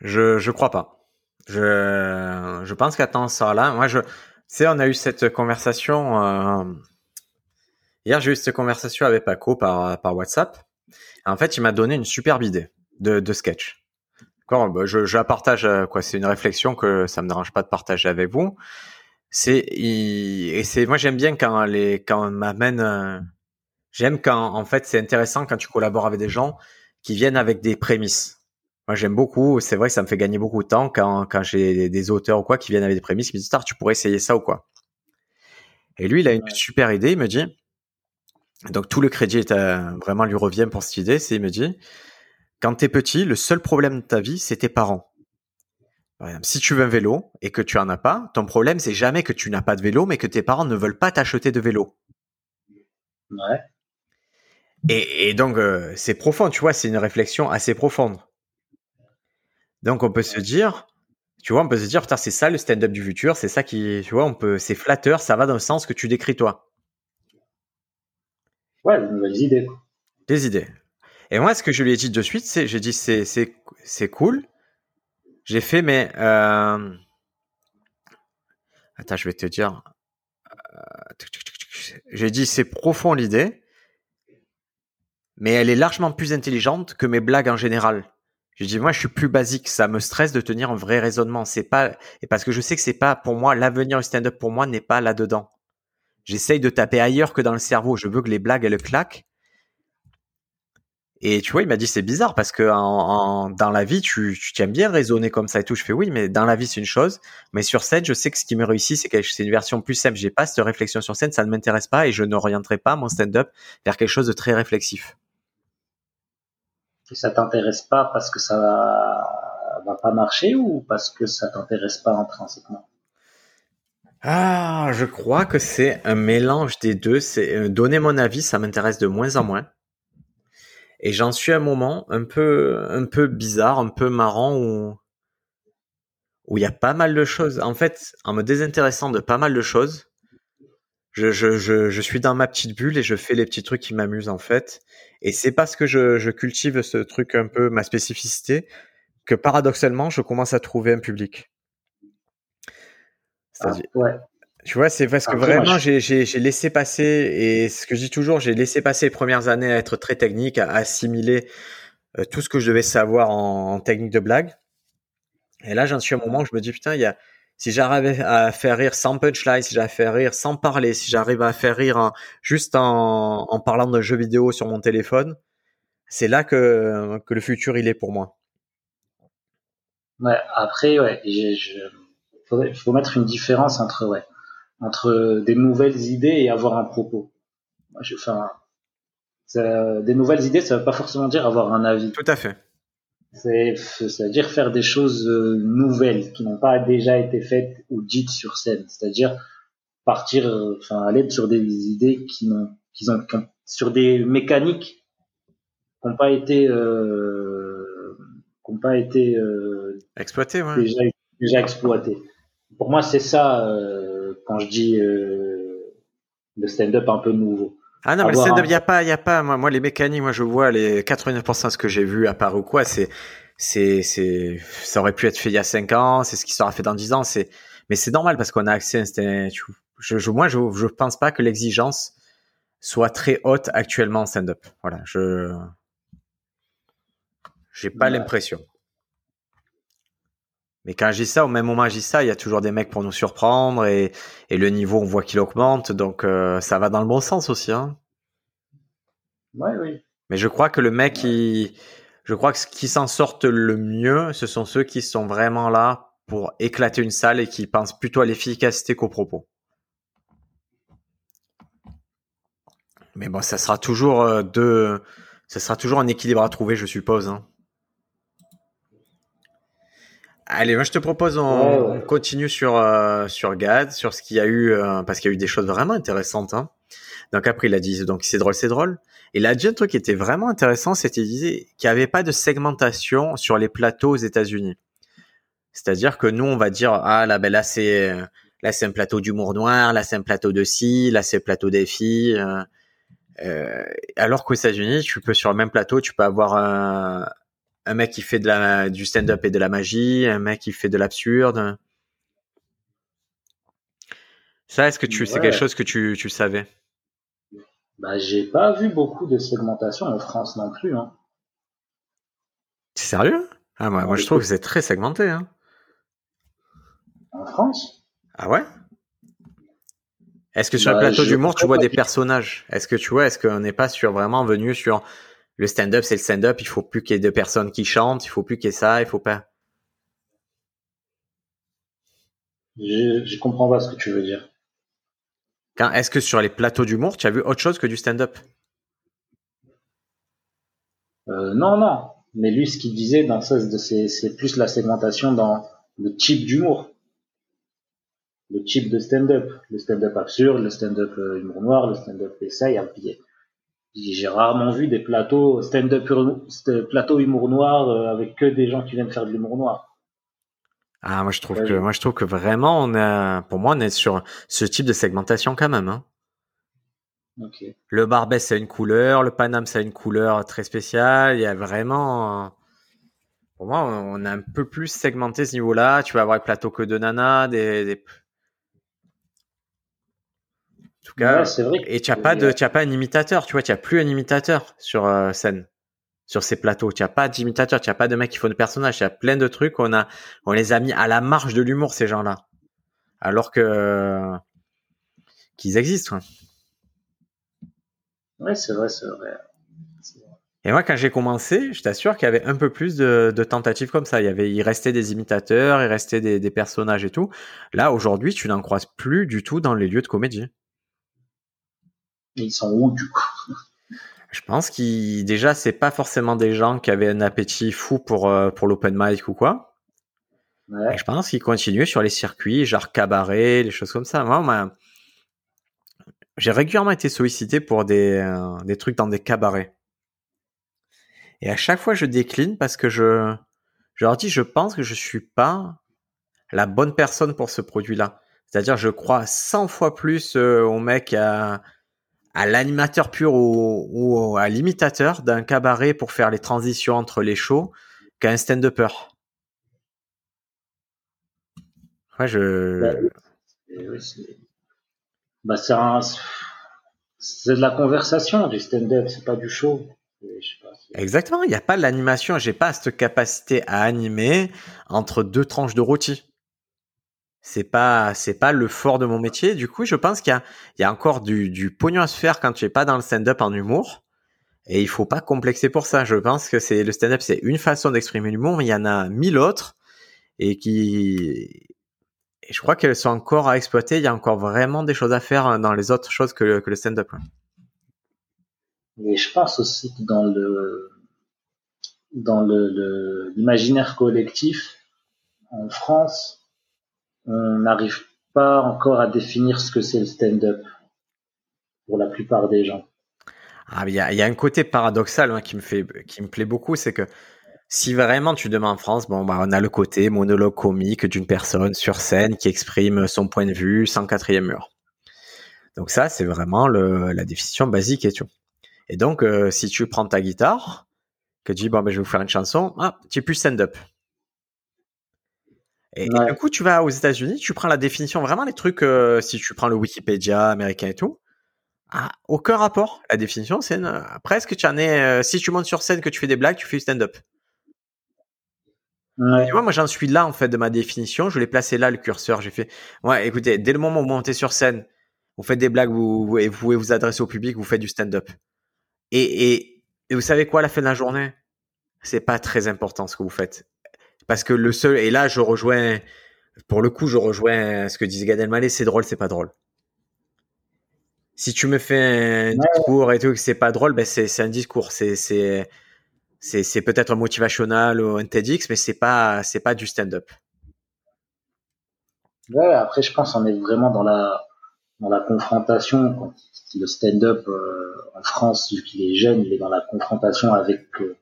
Je je crois pas. Je pense qu'à ça là, moi je sais, on a eu cette conversation. Euh... Hier, j'ai eu cette conversation avec Paco par, WhatsApp. En fait, il m'a donné une superbe idée de, de sketch. Bah, je, la partage. euh, c'est une réflexion que ça me dérange pas de partager avec vous. C'est moi j'aime bien quand on m'amène. J'aime quand en fait c'est intéressant quand tu collabores avec des gens qui viennent avec des prémices. Moi j'aime beaucoup. C'est vrai que ça me fait gagner beaucoup de temps quand quand j'ai des, auteurs ou quoi qui viennent avec des prémices qui me disent tu pourrais essayer ça ou quoi? Et lui il a une super idée. Il me dit donc tout le crédit est à- vraiment lui revient pour cette idée. C'est il me dit quand t'es petit, le seul problème de ta vie, c'est tes parents. Par exemple, si tu veux un vélo et que tu en as pas, ton problème, c'est jamais que tu n'as pas de vélo, mais que tes parents ne veulent pas t'acheter de vélo. Ouais. Et, et donc, euh, c'est profond, tu vois, c'est une réflexion assez profonde. Donc, on peut se dire, tu vois, on peut se dire, putain, c'est ça le stand-up du futur, c'est ça qui, tu vois, on peut, c'est flatteur, ça va dans le sens que tu décris toi. Ouais, de nouvelles idées. Des idées. Et moi, ce que je lui ai dit de suite, c'est, j'ai dit, c'est, c'est, c'est cool. J'ai fait, mais, euh... attends, je vais te dire. Euh. J'ai dit, c'est profond l'idée, mais elle est largement plus intelligente que mes blagues en général. J'ai dit, moi, je suis plus basique. Ça me stresse de tenir un vrai raisonnement. C'est pas, et parce que je sais que c'est pas, pour moi, l'avenir du stand-up pour moi n'est pas là-dedans. J'essaye de taper ailleurs que dans le cerveau. Je veux que les blagues, elles claquent. Et tu vois, il m'a dit c'est bizarre parce que dans la vie, tu, tu aimes bien raisonner comme ça et tout. Je fais oui, mais dans la vie c'est une chose, mais sur scène, je sais que ce qui me réussit, c'est que c'est une version plus simple. J'ai pas cette réflexion sur scène, ça ne m'intéresse pas et je n'orienterai pas mon stand-up vers quelque chose de très réflexif. Ça t'intéresse pas parce que ça va, pas marcher ou parce que ça t'intéresse pas intrinsèquement? Ah, je crois que c'est un mélange des deux. C'est euh, donner mon avis, ça m'intéresse de moins en moins. Et j'en suis à un moment un peu, un peu bizarre, un peu marrant où, où il y a pas mal de choses. En fait, en me désintéressant de pas mal de choses, je, je, je, je suis dans ma petite bulle et je fais les petits trucs qui m'amusent en fait. Et c'est parce que je, je cultive ce truc un peu, ma spécificité, que paradoxalement, je commence à trouver un public. Ah, Ouais. tu vois, c'est parce que Après, vraiment, j'ai laissé passer, et ce que je dis toujours, j'ai laissé passer les premières années à être très technique, à assimiler euh, tout ce que je devais savoir en, en technique de blague. Et là, j'en suis à un moment où je me dis, putain, il y a, si j'arrive à faire rire sans punchline, si j'arrive à faire rire sans parler, si j'arrive à faire rire en- juste en, en parlant d'un jeu vidéo sur mon téléphone, c'est là que, que le futur, il est pour moi. Ouais, après, ouais, il faut mettre une différence entre, ouais, entre des nouvelles idées et avoir un propos. Enfin, des nouvelles idées, ça veut pas forcément dire avoir un avis. Tout à fait. C'est, c'est-à-dire faire des choses euh, nouvelles qui n'ont pas déjà été faites ou dites sur scène. C'est-à-dire partir, enfin, aller sur des idées qui n'ont, qui ont, qui ont- sur des mécaniques qui n'ont pas été, euh, qui n'ont pas été euh, Exploiter, ouais. déjà, déjà exploité. Pour moi, c'est ça euh, quand je dis euh, le stand-up un peu nouveau. Ah non, mais il y a pas, il y a pas, moi, moi, les mécaniques, moi, je vois les 89% de ce que j'ai vu à part ou quoi, c'est, c'est, c'est, ça aurait pu être fait il y a 5 ans, c'est ce qui sera fait dans 10 ans, c'est, mais c'est normal parce qu'on a accès à je, je, moi, je, je pense pas que l'exigence soit très haute actuellement en stand-up. Voilà, je, j'ai pas Ouais. l'impression. Mais quand je dis ça, au même moment que je dis ça, il y a toujours des mecs pour nous surprendre et, et le niveau, on voit qu'il augmente, donc euh, ça va dans le bon sens aussi. Hein. Ouais, oui. Mais je crois que le mec, qui, je crois que ce qui s'en sortent le mieux, ce sont ceux qui sont vraiment là pour éclater une salle et qui pensent plutôt à l'efficacité qu'au propos. Mais bon, ça sera toujours euh, deux, ça sera toujours un équilibre à trouver, je suppose. hein. Allez, moi je te propose, on, Ouais, ouais. on continue sur euh, sur Gad, sur ce qu'il y a eu, euh, parce qu'il y a eu des choses vraiment intéressantes. Hein. Donc après, il a dit, donc c'est drôle, c'est drôle. A dit un truc qui était vraiment intéressant, c'était qu'il n'y avait pas de segmentation sur les plateaux aux États-Unis. C'est-à-dire que nous, on va dire, ah là, ben là c'est là c'est un plateau d'humour noir, là c'est un plateau de ci, là c'est plateau des filles. euh, euh, alors qu'aux États-Unis, tu peux sur le même plateau, tu peux avoir un, un mec qui fait de la, du stand-up et de la magie, un mec qui fait de l'absurde. Ça, est-ce que tu, c'est quelque chose que tu, tu savais? Bah, j'ai pas vu beaucoup de segmentation en France non plus. Hein. C'est sérieux? Ah, moi, moi je trouve que c'est très segmenté. Hein. En France? Ah ouais? Est-ce que sur le Bah, plateau d'humour, tu vois des personnages? Est-ce que tu vois, est-ce qu'on n'est pas sur vraiment venu sur le stand-up, c'est le stand-up, il faut plus qu'il y ait deux personnes qui chantent, il faut plus qu'il y ait ça, il faut pas. je, je comprends pas ce que tu veux dire. Quand, est-ce que sur les plateaux d'humour, tu as vu autre chose que du stand-up? Euh, non, non. Mais lui, ce qu'il disait dans ça, c'est plus la segmentation dans le type d'humour. Le type de stand-up. Le stand-up absurde, le stand-up euh, humour noir, le stand-up essai. J'ai rarement vu des plateaux stand-up plateau humour noir euh, avec que des gens qui viennent faire de l'humour noir. Ah, moi je trouve Ouais, que, moi je trouve que vraiment, on a, pour moi, on est sur ce type de segmentation quand même. Hein. Le Barbès, c'est une couleur, le Paname, c'est une couleur très spéciale. Il y a vraiment, pour moi, on a un peu plus segmenté ce niveau-là. Tu vas avoir les plateaux que de nana, des, des- En tout cas, Ouais, c'est vrai. Et tu n'as pas de, tu as pas un imitateur, tu vois, tu n'as plus un imitateur sur euh, scène, sur ces plateaux. Tu n'as pas d'imitateur, tu n'as pas de mecs qui font de personnages. Il y a plein de trucs. On a, on les a mis à la marge de l'humour ces gens-là, alors que qu'ils existent. Ouais, c'est vrai, c'est vrai. C'est vrai. Et moi, quand j'ai commencé, je t'assure qu'il y avait un peu plus de, de tentatives comme ça. Il y avait, il restait des imitateurs, il restait des, des personnages et tout. Là, aujourd'hui, tu n'en croises plus du tout dans les lieux de comédie. Ils sont où du coup? Je pense qu'ils déjà c'est pas forcément des gens qui avaient un appétit fou pour euh, pour l'open mic ou quoi. Ouais. Je pense qu'ils continuent sur les circuits genre cabaret, les choses comme ça. Moi, moi, j'ai régulièrement été sollicité pour des euh, des trucs dans des cabarets. Et à chaque fois je décline parce que je je leur dis je pense que je suis pas la bonne personne pour ce produit-là. C'est-à-dire je crois 100 fois plus euh, au mec à à l'animateur pur ou, ou à l'imitateur d'un cabaret pour faire les transitions entre les shows qu'à un stand-upper. Ouais, je. Bah, c'est bah, c'est un- de la conversation du stand-up, c'est pas du show. Pas, Exactement, il n'y a pas l'animation, j'ai pas cette capacité à animer entre deux tranches de rôti. C'est pas, c'est pas le fort de mon métier. Du coup, je pense qu'il y a, y a encore du, du pognon à se faire quand tu es pas dans le stand-up en humour. Et il faut pas complexer pour ça. Je pense que c'est le stand-up, c'est une façon d'exprimer l'humour, il y en a mille autres et qui, et je crois qu'elles sont encore à exploiter. Il y a encore vraiment des choses à faire dans les autres choses que, que le stand-up. Et je pense aussi que dans le dans le- l'imaginaire collectif en France, on n'arrive pas encore à définir ce que c'est le stand-up pour la plupart des gens. Ah, il y a, il y a un côté paradoxal hein, qui me fait, qui me plaît beaucoup, c'est que si vraiment tu demandes en France, bon, bah, on a le côté monologue comique d'une personne sur scène qui exprime son point de vue sans quatrième mur. Donc ça, c'est vraiment la définition basique et. Et donc, euh, si tu prends ta guitare, que tu dis, bon, ben, je vais vous faire une chanson, ah, tu es plus stand-up. Et, du coup, tu vas aux États-Unis, tu prends la définition, vraiment les trucs, euh, si tu prends le Wikipédia américain et tout, ah, aucun rapport. La définition, c'est une- euh, presque, tu en es, euh, si tu montes sur scène, que tu fais des blagues, tu fais du stand-up. Ouais. Tu vois, moi, j'en suis là, en fait, de ma définition. Je l'ai placé là, le curseur. J'ai fait, ouais, écoutez, dès le moment où vous montez sur scène, vous faites des blagues, vous, vous, vous pouvez vous adresser au public, vous faites du stand-up. Et, et, et vous savez quoi, à la fin de la journée? C'est pas très important ce que vous faites. Parce que le seul, et là, je rejoins, pour le coup, je rejoins ce que disait Gad Elmaleh, c'est drôle, c'est pas drôle. Si tu me fais un discours et tout, que c'est pas drôle, ben c'est, un discours, c'est, c'est, peut-être un motivational ou un TEDx, mais c'est pas, c'est pas du stand-up. Ouais, après, je pense qu'on est vraiment dans la, dans la confrontation. Quand le stand-up euh, en France, vu qu'il est jeune, il est dans la confrontation avec, euh,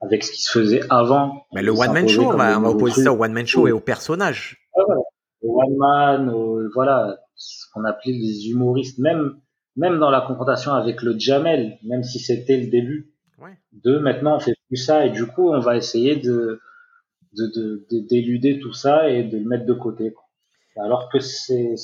avec ce qui se faisait avant. Mais le one-man s'imposait show, on va, opposer ça au one-man show et au personnage. Ouais, voilà. Le one man, au- voilà, ce qu'on appelait les humoristes, même, même dans la confrontation avec le Jamel, même si c'était le début, Ouais. de maintenant on fait plus ça et du coup on va essayer de de de- de- d'éluder tout ça et de le mettre de côté. quoi. Alors que c'est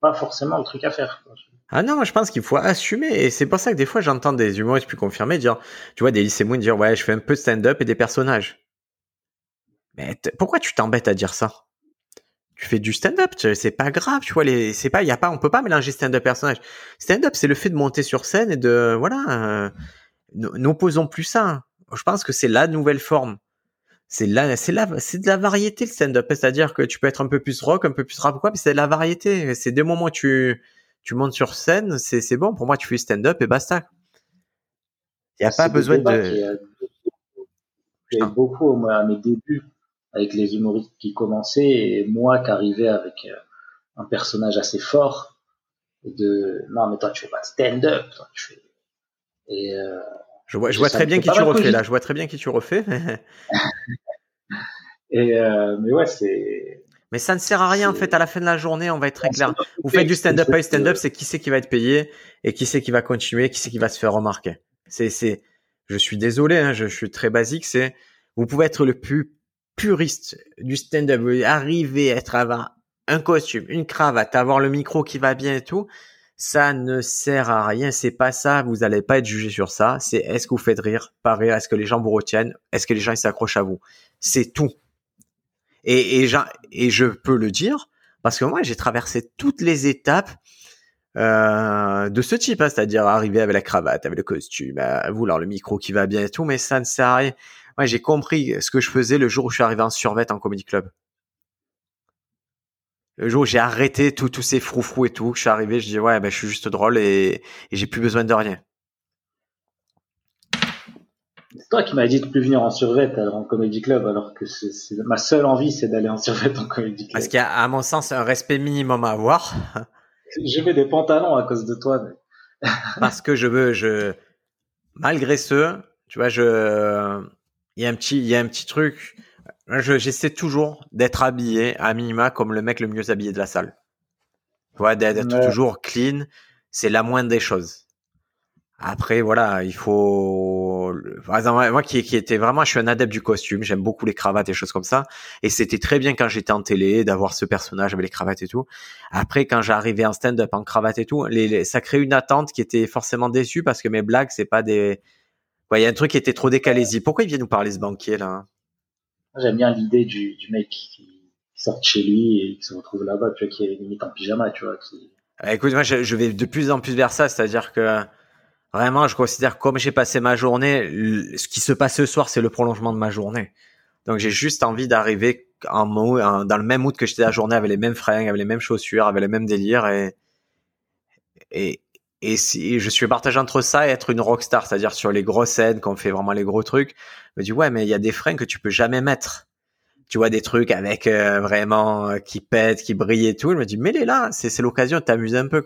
pas forcément le truc à faire. Ah non, je pense qu'il faut assumer. Et c'est pour ça que des fois, j'entends des humoristes plus confirmés dire, tu vois, des lycées Moon dire, ouais, je fais un peu stand-up et des personnages. Mais pourquoi tu t'embêtes à dire ça? Tu fais du stand-up, c'est pas grave, tu vois, les, pas, y a pas, on peut pas mélanger stand-up personnage. Stand-up, c'est le fait de monter sur scène et de, voilà, euh, n'opposons plus ça. Je pense que c'est la nouvelle forme. C'est là, c'est là, c'est de la variété le stand-up. C'est-à-dire que tu peux être un peu plus rock, un peu plus rap, quoi, mais c'est de la variété. C'est des moments où tu, tu montes sur scène, c'est, c'est bon. Pour moi, tu fais stand-up et basta. Il n'y a pas besoin de. J'ai beaucoup à mes débuts avec les humoristes qui commençaient et moi qui arrivais avec euh, un personnage assez fort de non mais toi tu fais pas stand-up tu fais et euh, je vois, je vois très bien qui tu refais là. Je vois très bien qui tu refais. (laughs) et euh, mais ouais, c'est. Mais ça ne sert à rien en fait. À la fin de la journée, on va être très clair. Vous faites du stand-up, pas du stand-up, c'est qui c'est qui va être payé et qui c'est qui va continuer, qui c'est qui va se faire remarquer. C'est, c'est. Je suis désolé, hein, je, je suis très basique. C'est. Vous pouvez être le plus puriste du stand-up, arriver à être avoir un costume, une cravate, avoir le micro qui va bien et tout ça ne sert à rien, c'est pas ça, vous allez pas être jugé sur ça, c'est est-ce que vous faites rire, pas rire, est-ce que les gens vous retiennent, est-ce que les gens s'accrochent à vous. C'est tout. Et, et, et, je peux le dire parce que moi j'ai traversé toutes les étapes euh, de ce type, hein, c'est-à-dire arriver avec la cravate, avec le costume, à vouloir le micro qui va bien et tout, mais ça ne sert à rien. Moi j'ai compris ce que je faisais le jour où je suis arrivé en survêt en comedy club le jour où j'ai arrêté tous ces froufrous et tout, je suis arrivé, je dis ouais, ben, je suis juste drôle et, j'ai plus besoin de rien. C'est toi qui m'as dit de plus venir en survêt en comédie club, alors que c'est, ma seule envie, c'est d'aller en survêt en comédie club. Parce qu'il y a, à mon sens, un respect minimum à avoir. Je mets des pantalons à cause de toi. (laughs) Parce que je veux, je, malgré ce, tu vois, je, il y a un petit, il y a un petit truc J'essaie toujours d'être habillé à minima comme le mec le mieux habillé de la salle. Tu d'être toujours clean, c'est la moindre des choses. Après, voilà, il faut. Par exemple, moi qui, qui était vraiment, je suis un adepte du costume, j'aime beaucoup les cravates et choses comme ça. Et c'était très bien quand j'étais en télé d'avoir ce personnage avec les cravates et tout. Après, quand j'arrivais en stand-up en cravate et tout, les, ça crée une attente qui était forcément déçue parce que mes blagues, c'est pas des. Il y a un truc qui était trop décalé. Pourquoi il vient nous parler ce banquier là J'aime bien l'idée du, du mec qui sort de chez lui et qui se retrouve là-bas, tu vois, qui est limite en pyjama, tu vois. Écoute, moi, je, je, vais de plus en plus vers ça, c'est-à-dire que vraiment, je considère comme j'ai passé ma journée, ce qui se passe ce soir, c'est le prolongement de ma journée. Donc, j'ai juste envie d'arriver en, en, dans le même mood que j'étais la journée, avec les mêmes fringues, avec les mêmes chaussures, avec les mêmes délires et, et, et je suis partagé entre ça et être une rockstar, c'est-à-dire sur les grosses scènes, quand on fait vraiment les gros trucs, je me dis ouais, mais il y a des freins que tu peux jamais mettre. Tu vois des trucs avec euh, vraiment euh, qui pètent, qui brillent et tout. Je me dis mais les là, c'est l'occasion de t'amuser un peu.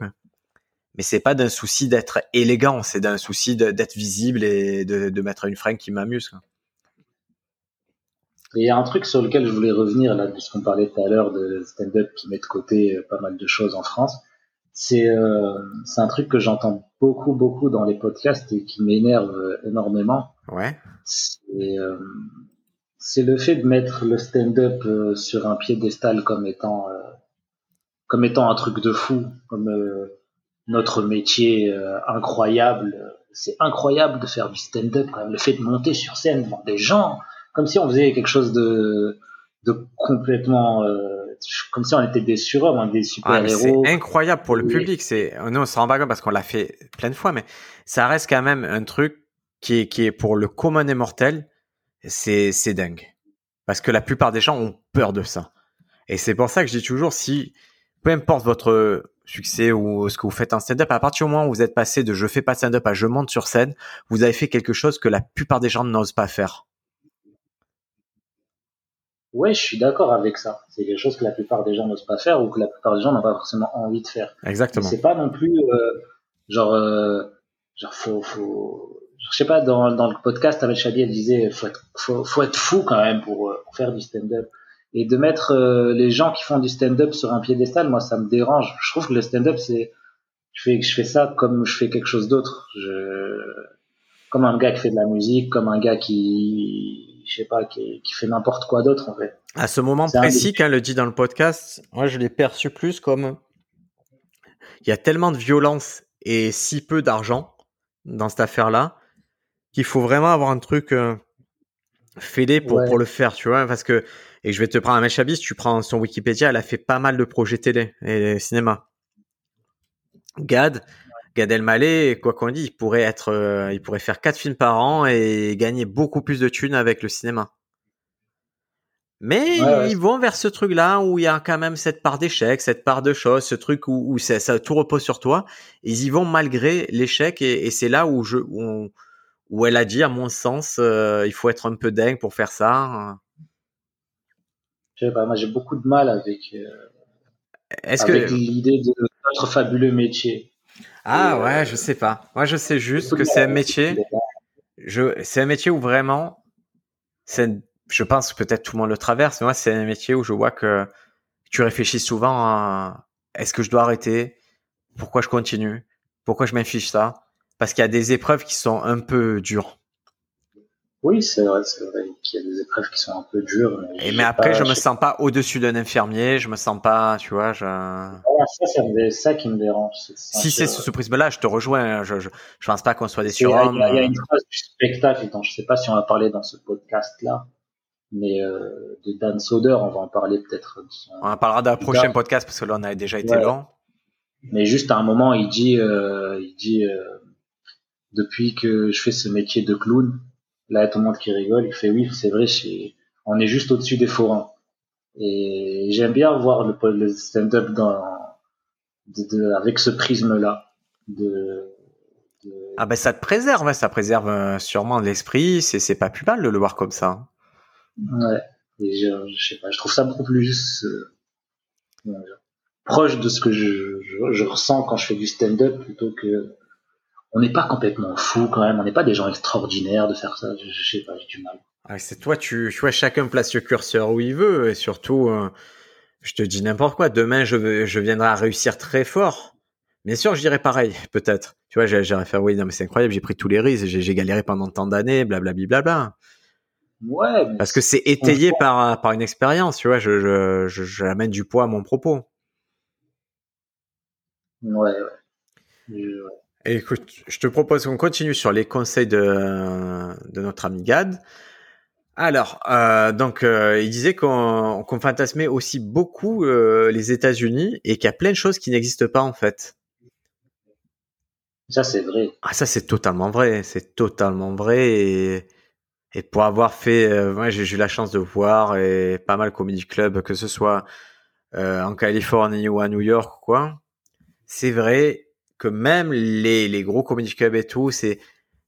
Mais c'est pas d'un souci d'être élégant, c'est d'un souci d'être visible et de, mettre une freine qui m'amuse. Il y a un truc sur lequel je voulais revenir là, puisqu'on parlait tout à l'heure de stand-up qui met de côté euh, pas mal de choses en France c'est euh, c'est un truc que j'entends beaucoup beaucoup dans les podcasts et qui m'énerve euh, énormément. Ouais. C'est euh, c'est le fait de mettre le stand-up euh, sur un piédestal comme étant comme étant un truc de fou, comme notre métier incroyable. C'est incroyable de faire du stand-up quand même. Le fait de monter sur scène devant des gens, comme si on faisait quelque chose de de complètement comme si on était des surhommes, hein, des super-héros. c'est incroyable pour le public. C'est, nous, on se rend pas compte parce qu'on l'a fait plein de fois, mais ça reste quand même un truc qui est, qui est pour le commun des mortels. C'est, c'est dingue. Parce que la plupart des gens ont peur de ça. Et c'est pour ça que je dis toujours, si, peu importe votre succès ou ce que vous faites en stand-up, à partir du moment où vous êtes passé de je fais pas stand-up à je monte sur scène, vous avez fait quelque chose que la plupart des gens n'osent pas faire. Ouais, je suis d'accord avec ça. C'est quelque chose que la plupart des gens n'osent pas faire ou que la plupart des gens n'ont pas forcément envie de faire. Exactement. C'est pas non plus euh, genre euh, genre faut faut je sais pas dans, dans le podcast avec Chabi elle disait faut être faut, faut être fou quand même pour, euh, pour faire du stand-up et de mettre euh, les gens qui font du stand-up sur un piédestal moi ça me dérange. Je trouve que le stand-up c'est je fais je fais ça comme je fais quelque chose d'autre. Je comme un gars qui fait de la musique, comme un gars qui je sais pas, qui, fait n'importe quoi d'autre en fait. À ce moment précis, quand le dit dans le podcast, moi je l'ai perçu plus comme il y a tellement de violence et si peu d'argent dans cette affaire-là qu'il faut vraiment avoir un truc euh, fêlé pour, Ouais. pour le faire, tu vois, parce que et je vais te prendre un mec Chabis, tu prends son Wikipédia, elle a fait pas mal de projets télé et cinéma. Gad, Gad Elmaleh, quoi qu'on dise, il pourrait être, euh, il pourrait faire quatre films par an et gagner beaucoup plus de thunes avec le cinéma. Mais Ouais, ouais. ils vont vers ce truc-là où il y a quand même cette part d'échec, cette part de choses, ce truc où, où ça, ça tout repose sur toi. Ils y vont malgré l'échec et, et c'est là où je, où, on- où elle a dit, à mon sens, euh, il faut être un peu dingue pour faire ça. Je sais pas, moi j'ai beaucoup de mal avec, euh, avec que l'idée de notre fabuleux métier. Ah ouais, je sais pas. Moi, je sais juste que c'est un métier. Je, c'est un métier où vraiment, c'est, je pense que peut-être tout le monde le traverse, mais moi, c'est un métier où je vois que tu réfléchis souvent à est-ce que je dois arrêter? Pourquoi je continue? Pourquoi je m'inflige ça? Parce qu'il y a des épreuves qui sont un peu dures. Oui, c'est vrai, c'est vrai qu'il y a des épreuves qui sont un peu dures. Mais, Et mais après, pas- je me sens pas au-dessus d'un infirmier, je me sens pas, tu vois, je... pas, ça, ça, me- ça qui me dérange. Si c'est sous ce prisme-là, je te rejoins. Je, je, je pense pas qu'on soit des il y a- surhommes. il y a une phrase du spectacle dont je sais pas si on va parler dans ce podcast-là, mais euh, de Dan Soder, on va en parler peut-être. On en parlera d'un prochain podcast parce que là, on a déjà été Ouais. long. Mais juste à un moment, il dit, euh, il dit, euh, depuis que je fais ce métier de clown, là, il y a tout le monde qui rigole. Il fait oui, c'est vrai, on est juste au-dessus des forains. Et j'aime bien voir le, le stand-up dans, de, de- avec ce prisme-là. De, de- Ah ben ça te préserve, hein, ça préserve euh, sûrement l'esprit. C'est pas plus mal de le voir comme ça. Ouais. Et je, je sais pas, je trouve ça beaucoup plus euh, proche de ce que je, je, je ressens quand je fais du stand-up plutôt que. On n'est pas complètement fou quand même, on n'est pas des gens extraordinaires de faire ça. Je, je sais pas, j'ai du mal. Ah, c'est toi, tu, tu vois, chacun place le curseur où il veut et surtout, euh, je te dis n'importe quoi. Demain, je, je viendrai à réussir très fort. Bien sûr, je dirais pareil, peut-être. Tu vois, j'irais faire oui, non mais c'est incroyable, j'ai pris tous les risques, j'ai galéré pendant tant d'années, blablabla. Blabla. Ouais, mais Parce que c'est étayé par, par une expérience, tu vois, je, je, je, j'amène du poids à mon propos. Ouais, ouais. Écoute, je te propose qu'on continue sur les conseils de, de notre ami Gad. Alors, euh, donc, euh, il disait qu'on qu'on fantasmait aussi beaucoup euh, les États-Unis et qu'il y a plein de choses qui n'existent pas en fait. Ça, c'est vrai. Ah, ça, c'est totalement vrai. C'est totalement vrai. Et, et pour avoir fait, moi, j'ai eu la chance de voir et pas mal comedy club, que ce soit en Californie ou à New York, quoi. C'est vrai que même les, les gros comedy clubs et tout, c'est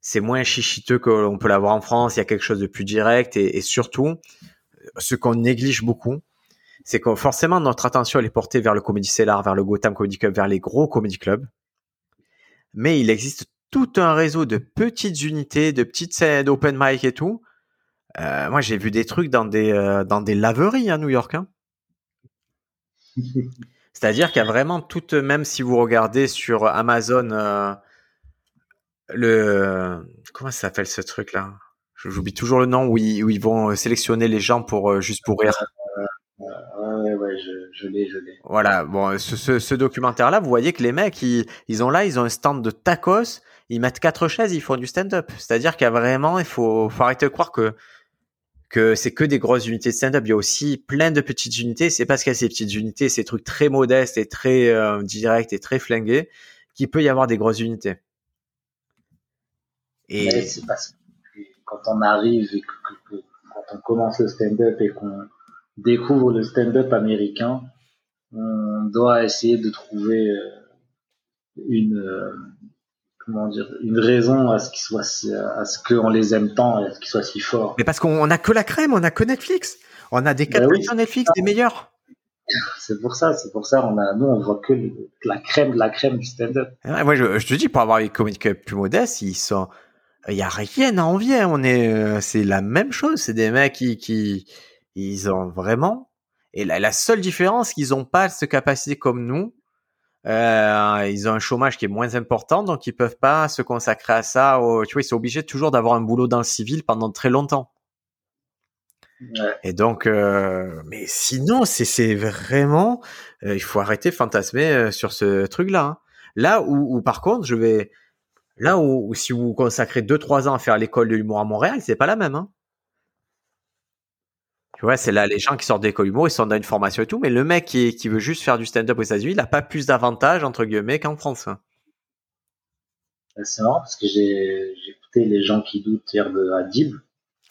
c'est moins chichiteux que l'on peut l'avoir en France. Il y a quelque chose de plus direct et, surtout, ce qu'on néglige beaucoup, c'est que forcément notre attention elle est portée vers le Comedy Cellar, vers le Gotham Comedy Club, vers les gros comedy clubs. Mais il existe tout un réseau de petites unités, de petites scènes d'open mic et tout. Euh, moi, j'ai vu des trucs dans des euh, dans des laveries à New York. Hein. (laughs) C'est-à-dire qu'il y a vraiment toute, même si vous regardez sur Amazon, euh, le comment ça s'appelle ce truc-là? J'oublie toujours le nom où ils, où ils vont sélectionner les gens pour euh, juste pour rire. Ouais, ouais, ouais, je, je l'ai, je l'ai. Voilà, bon, ce, ce, ce documentaire-là, vous voyez que les mecs, ils, ils ont là, ils ont un stand de tacos, ils mettent quatre chaises, ils font du stand-up. C'est-à-dire qu'il y a vraiment, il faut, faut arrêter de croire que que c'est que des grosses unités de stand-up. Il y a aussi plein de petites unités. C'est parce qu'il y a ces petites unités, ces trucs très modestes et très euh, directs et très flingués, qu'il peut y avoir des grosses unités. Et c'est parce que quand on arrive et que- quand on commence le stand-up et qu'on découvre le stand-up américain, on doit essayer de trouver euh, une euh, comment dire une raison à ce qu'ils soient si- à ce qu'on les aime tant et à ce qu'ils soient si forts. mais parce qu'on a que la crème, on a que Netflix. On a des Ben quatre oui. sur Netflix, des meilleurs. C'est pour ça, c'est pour ça on a nous on voit que le- la crème de la crème du stand-up. Ouais, moi, je, je te dis, pour avoir les clubs plus modestes, ils sont, il y a rien à envier. On est, euh, c'est la même chose. C'est des mecs qui, qui, ils ont vraiment. Et la, la seule différence, qu'ils ont pas cette capacité comme nous. Euh, ils ont un chômage qui est moins important, donc ils peuvent pas se consacrer à ça. au- tu vois, ils sont obligés toujours d'avoir un boulot dans le civil pendant très longtemps. Et donc, euh, mais sinon, c'est vraiment, euh, il faut arrêter de fantasmer euh, sur ce truc-là. hein. Là où, où, par contre, je vais, là où, où si vous consacrez deux trois ans à faire l'école de l'humour à Montréal, c'est pas la même. Hein. Tu vois, c'est là les gens qui sortent d'école d'humour, ils sont dans une formation et tout, mais le mec qui, qui veut juste faire du stand-up aux États-Unis, il a pas plus d'avantages entre guillemets qu'en France. hein. C'est marrant parce que j'ai écouté les gens qui doutent hier de Adib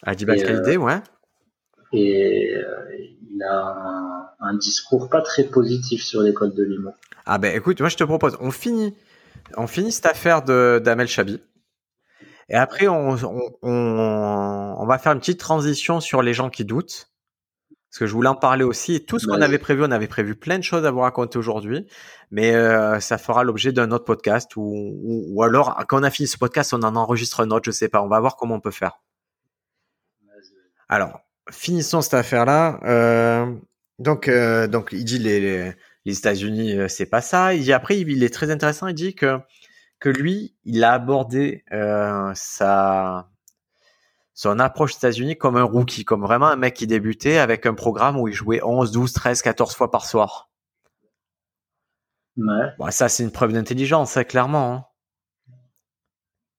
Adib Et, Al-Khalidé, ouais. et euh, il a un, un discours pas très positif sur l'école de l'humour. Ah ben écoute, moi je te propose, on finit, on finit cette affaire d'Amel Chabi. Et après, on, on, on, on va faire une petite transition sur les gens qui doutent. Parce que je voulais en parler aussi. Et tout ce qu'on avait prévu, on avait prévu plein de choses à vous raconter aujourd'hui. Mais euh, ça fera l'objet d'un autre podcast. Ou, ou, ou alors, quand on a fini ce podcast, on en enregistre un autre, je sais pas. On va voir comment on peut faire. Alors, finissons cette affaire-là. Euh, donc, euh, donc, il dit les, les, les États-Unis, euh, c'est pas ça. Il dit après, il est très intéressant. Il dit que que lui, il a abordé euh, sa son approche aux États-Unis comme un rookie, comme vraiment un mec qui débutait avec un programme où il jouait 11, 12, 13, 14 fois par soir. Ouais. Bon, ça, c'est une preuve d'intelligence, hein, clairement. hein.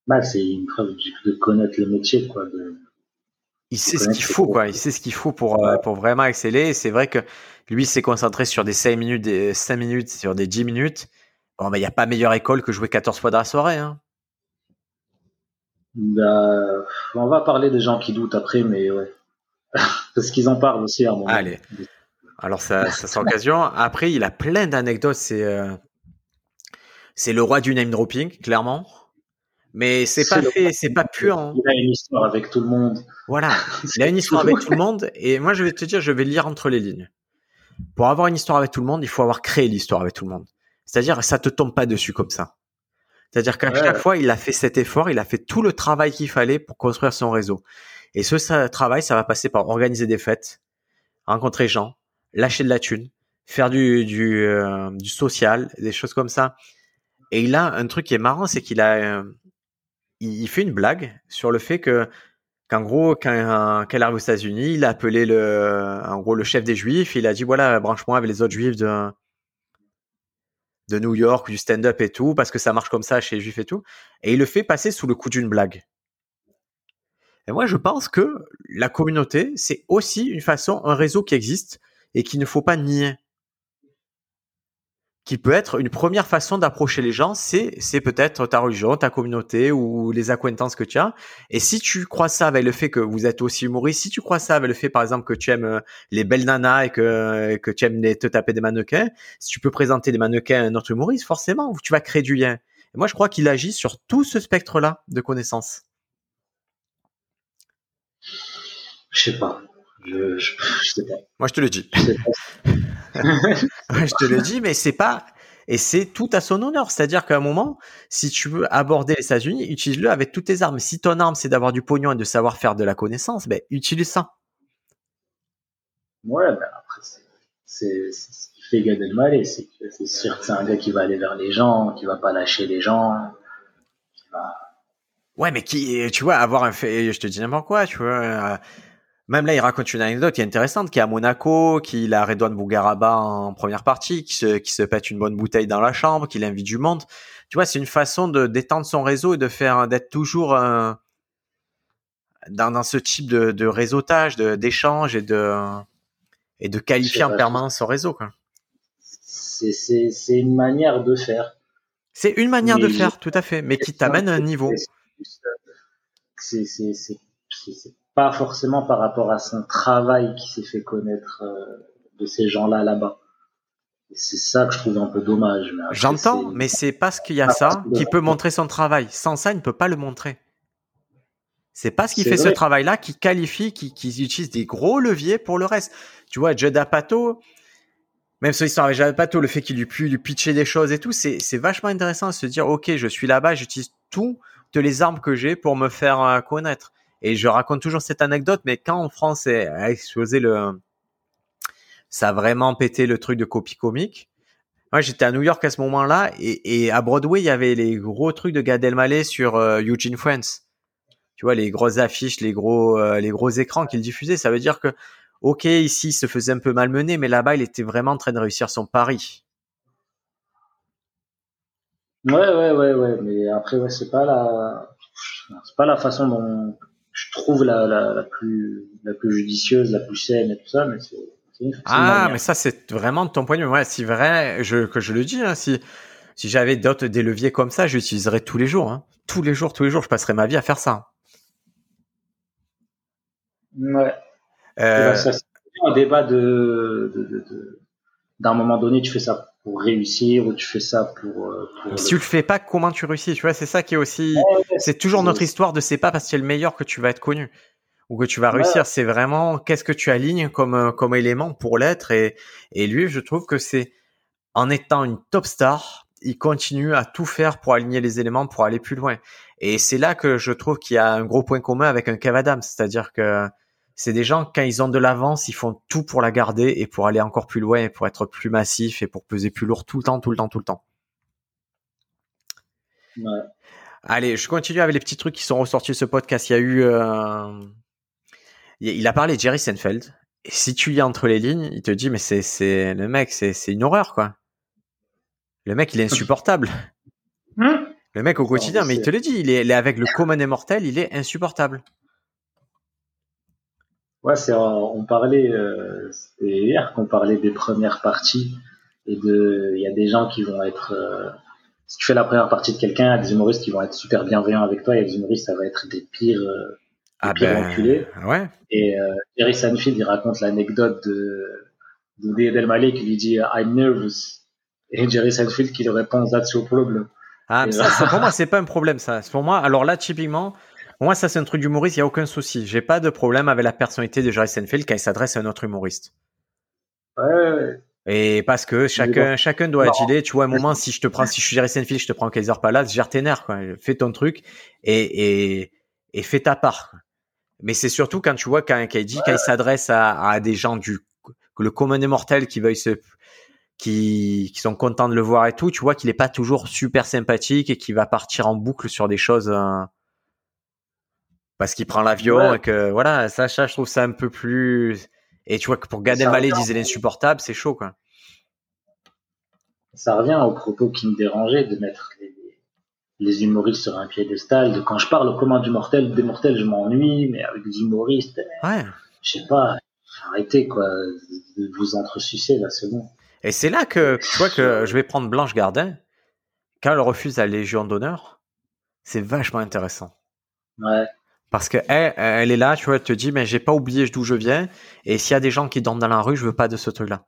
Bah, c'est une preuve de connaître le métier, quoi. De... Il sait ce qu'il faut, quoi. Il sait ce qu'il faut pour, euh, pour vraiment exceller. C'est vrai que lui s'est concentré sur des 5 minutes, des 5 minutes, sur des 10 minutes. Bon, mais il n'y a pas meilleure école que jouer 14 fois dans la soirée. Hein. Bah, on va parler des gens qui doutent après, mais ouais. (laughs) Parce qu'ils en parlent aussi à un moment. Allez. Alors, ça, ça sera l'occasion. Après, il a plein d'anecdotes. C'est euh, c'est le roi du name dropping, clairement. Mais c'est pas fait, c'est pas pur. hein. Il a une histoire avec tout le monde. Voilà. (laughs) Il a une histoire avec tout le monde. Et moi, je vais te dire, je vais lire entre les lignes. Pour avoir une histoire avec tout le monde, il faut avoir créé l'histoire avec tout le monde. C'est-à-dire, ça te tombe pas dessus comme ça. C'est-à-dire qu'à Ouais. chaque fois, il a fait cet effort, il a fait tout le travail qu'il fallait pour construire son réseau. Et ce ça- travail, ça va passer par organiser des fêtes, rencontrer des gens, lâcher de la thune, faire du, du, euh, du social, des choses comme ça. Et il a un truc qui est marrant, c'est qu'il a, euh, il il fait une blague sur le fait que qu'en gros, quand, quand il arrive aux États-Unis, il a appelé le, en gros, le chef des Juifs. Il a dit voilà, branche-moi avec les autres Juifs de de New York, du stand-up et tout, parce que ça marche comme ça chez les Juifs et tout. Et il le fait passer sous le coup d'une blague. Et moi, je pense que la communauté, c'est aussi une façon, un réseau qui existe et qu'il ne faut pas nier. Qui peut être une première façon d'approcher les gens, c'est, c'est peut-être ta religion, ta communauté ou les acquaintances que tu as. Et si tu crois ça avec le fait que vous êtes aussi humoriste, si tu crois ça avec le fait, par exemple, que tu aimes euh, les belles nanas et que, que tu aimes les- te taper des mannequins, si tu peux présenter des mannequins à un autre humoriste, forcément, tu vas créer du lien. Et moi, je crois qu'il agit sur tout ce spectre-là de connaissances. Je sais pas. Je, je, je sais pas. Moi, je te le dis. Je sais pas. (laughs) Je te le dis, mais c'est pas. Et c'est tout à son honneur. C'est-à-dire qu'à un moment, si tu veux aborder les États-Unis, utilise-le avec toutes tes armes. Si ton arme, c'est d'avoir du pognon et de savoir faire de la connaissance, ben, utilise ça. Ouais, mais après, c'est, ce qui fait Gad Elmaleh. C'est sûr que c'est un gars qui va aller vers les gens, qui va pas lâcher les gens. qui va- Ouais, mais qui, tu vois, avoir un fait, je te dis n'importe quoi, tu vois. Même là, il raconte une anecdote qui est intéressante, qui est à Monaco, qu'il a Redouane Bougaraba en première partie, qui se, qui se pète une bonne bouteille dans la chambre, qu'il invite du monde. Tu vois, c'est une façon de d'étendre son réseau et de faire, d'être toujours euh, dans, dans ce type de, de réseautage, de, d'échange et de, et de qualifier en permanence son réseau. C'est, une manière de faire. C'est une manière de faire, tout à fait, mais qui t'amène à un niveau. C'est, pas forcément par rapport à son travail qui s'est fait connaître euh, de ces gens-là là-bas. C'est ça que je trouve un peu dommage. J'entends, mais c'est parce qu'il y a Ah, ça qui peut montrer son travail. Sans ça, il ne peut pas le montrer. C'est parce qu'il fait ce travail-là qui qualifie, qui, qui utilise des gros leviers pour le reste. Tu vois, Judd Apatow, même son histoire avec Judd Apatow, le fait qu'il lui pu lui pitcher des choses et tout, c'est vachement intéressant de se dire, ok, je suis là-bas, j'utilise toutes les armes que j'ai pour me faire euh, connaître. Et je raconte toujours cette anecdote, mais quand en France a explosé le, ça a vraiment pété le truc de copie comique. Moi, j'étais à New York à ce moment-là, et, et à Broadway, il y avait les gros trucs de Gad Elmaleh sur euh, Eugene Friends. tu vois, les grosses affiches, les gros, euh, les gros écrans qu'il diffusait. Ça veut dire que, ok, ici, il se faisait un peu malmener, mais là-bas, il était vraiment en train de réussir son pari. Ouais, ouais, ouais, ouais, mais après, ouais, c'est pas la, c'est pas la façon dont trouve la, la, la, plus, la plus judicieuse, la plus saine et tout ça, mais c'est, ah, mais ça, c'est vraiment ton point de vue. Ouais, si vrai, je, que je le dis, hein, si, si j'avais d'autres, des leviers comme ça, j'utiliserais tous les jours, hein. Tous les jours, tous les jours, je passerais ma vie à faire ça. Ouais. Euh... c'est un débat de, de, de, d'un moment donné, tu fais ça pour réussir ou tu fais ça pour. Euh, pour si tu le fais pas, comment tu réussis Tu vois, c'est ça qui est aussi. c'est toujours notre histoire de c'est pas parce que tu es le meilleur que tu vas être connu ou que tu vas réussir. C'est vraiment qu'est-ce que tu alignes comme euh, comme élément pour l'être. Et et lui, je trouve que c'est en étant une top star, il continue à tout faire pour aligner les éléments pour aller plus loin. Et c'est là que je trouve qu'il y a un gros point commun avec un Kev Adams, c'est-à-dire que c'est des gens quand ils ont de l'avance, ils font tout pour la garder et pour aller encore plus loin et pour être plus massif et pour peser plus lourd tout le temps, tout le temps, tout le temps. Ouais. Allez, je continue avec les petits trucs qui sont ressortis de ce podcast. Il y a eu, euh... il a parlé de Jerry Seinfeld. Et si tu lis entre les lignes, il te dit mais c'est c'est le mec, c'est c'est une horreur quoi. Le mec, il est insupportable. Hein? Le mec au quotidien, mais il te le dit, il est, il est avec le commun des mortels, il est insupportable. Ouais, c'est on parlait euh, c'était hier qu'on parlait des premières parties et de il y a des gens qui vont être euh, si tu fais la première partie de quelqu'un, il y a des humoristes qui vont être super bienveillants avec toi, il y a des humoristes ça va être des pires euh, des Ah pires ben, enculés. ouais. Et euh, Jerry Seinfeld il raconte l'anecdote de de Elmaleh qui lui dit I'm nervous et Jerry Seinfeld qui lui répond That's your problem. Ah, Et ça, pour moi, c'est pas un problème, ça. Pour moi, alors là, typiquement, moi, ça, c'est un truc d'humoriste, il y a aucun souci. J'ai pas de problème avec la personnalité de Jerry Seinfeld quand il s'adresse à un autre humoriste. Ouais. Et parce que chacun, chacun doit agir. Tu vois, à un moment, si je te prends, si je suis Jerry Seinfeld, je te prends Kaiser Palace, gère tes nerfs, quoi. Fais ton truc et, et, et fais ta part. quoi. Mais c'est surtout quand tu vois, quand, dit, quand il s'adresse à, à des gens du, le commun des mortels qui veuillent se, qui, qui sont contents de le voir et tout, tu vois qu'il est pas toujours super sympathique et qu'il va partir en boucle sur des choses, euh, parce qu'il prend l'avion Ouais. et que, voilà, ça, ça, je trouve ça un peu plus, et tu vois que pour Gad Elmaleh disait l'insupportable, c'est chaud, quoi. ça revient au propos qui me dérangeait de mettre les, les humoristes sur un piédestal. De quand je parle au commun du mortel, des mortels, je m'ennuie, mais avec des humoristes, Ouais. je sais pas, arrêtez quoi, de vous entresucer là, c'est bon. Et c'est là que tu vois que je vais prendre Blanche Gardin. Quand elle refuse la Légion d'honneur, c'est vachement intéressant. Ouais, Parce que elle, elle est là, tu vois, elle te dit, mais j'ai pas oublié d'où je viens. Et s'il y a des gens qui dorment dans la rue, je veux pas de ce truc-là.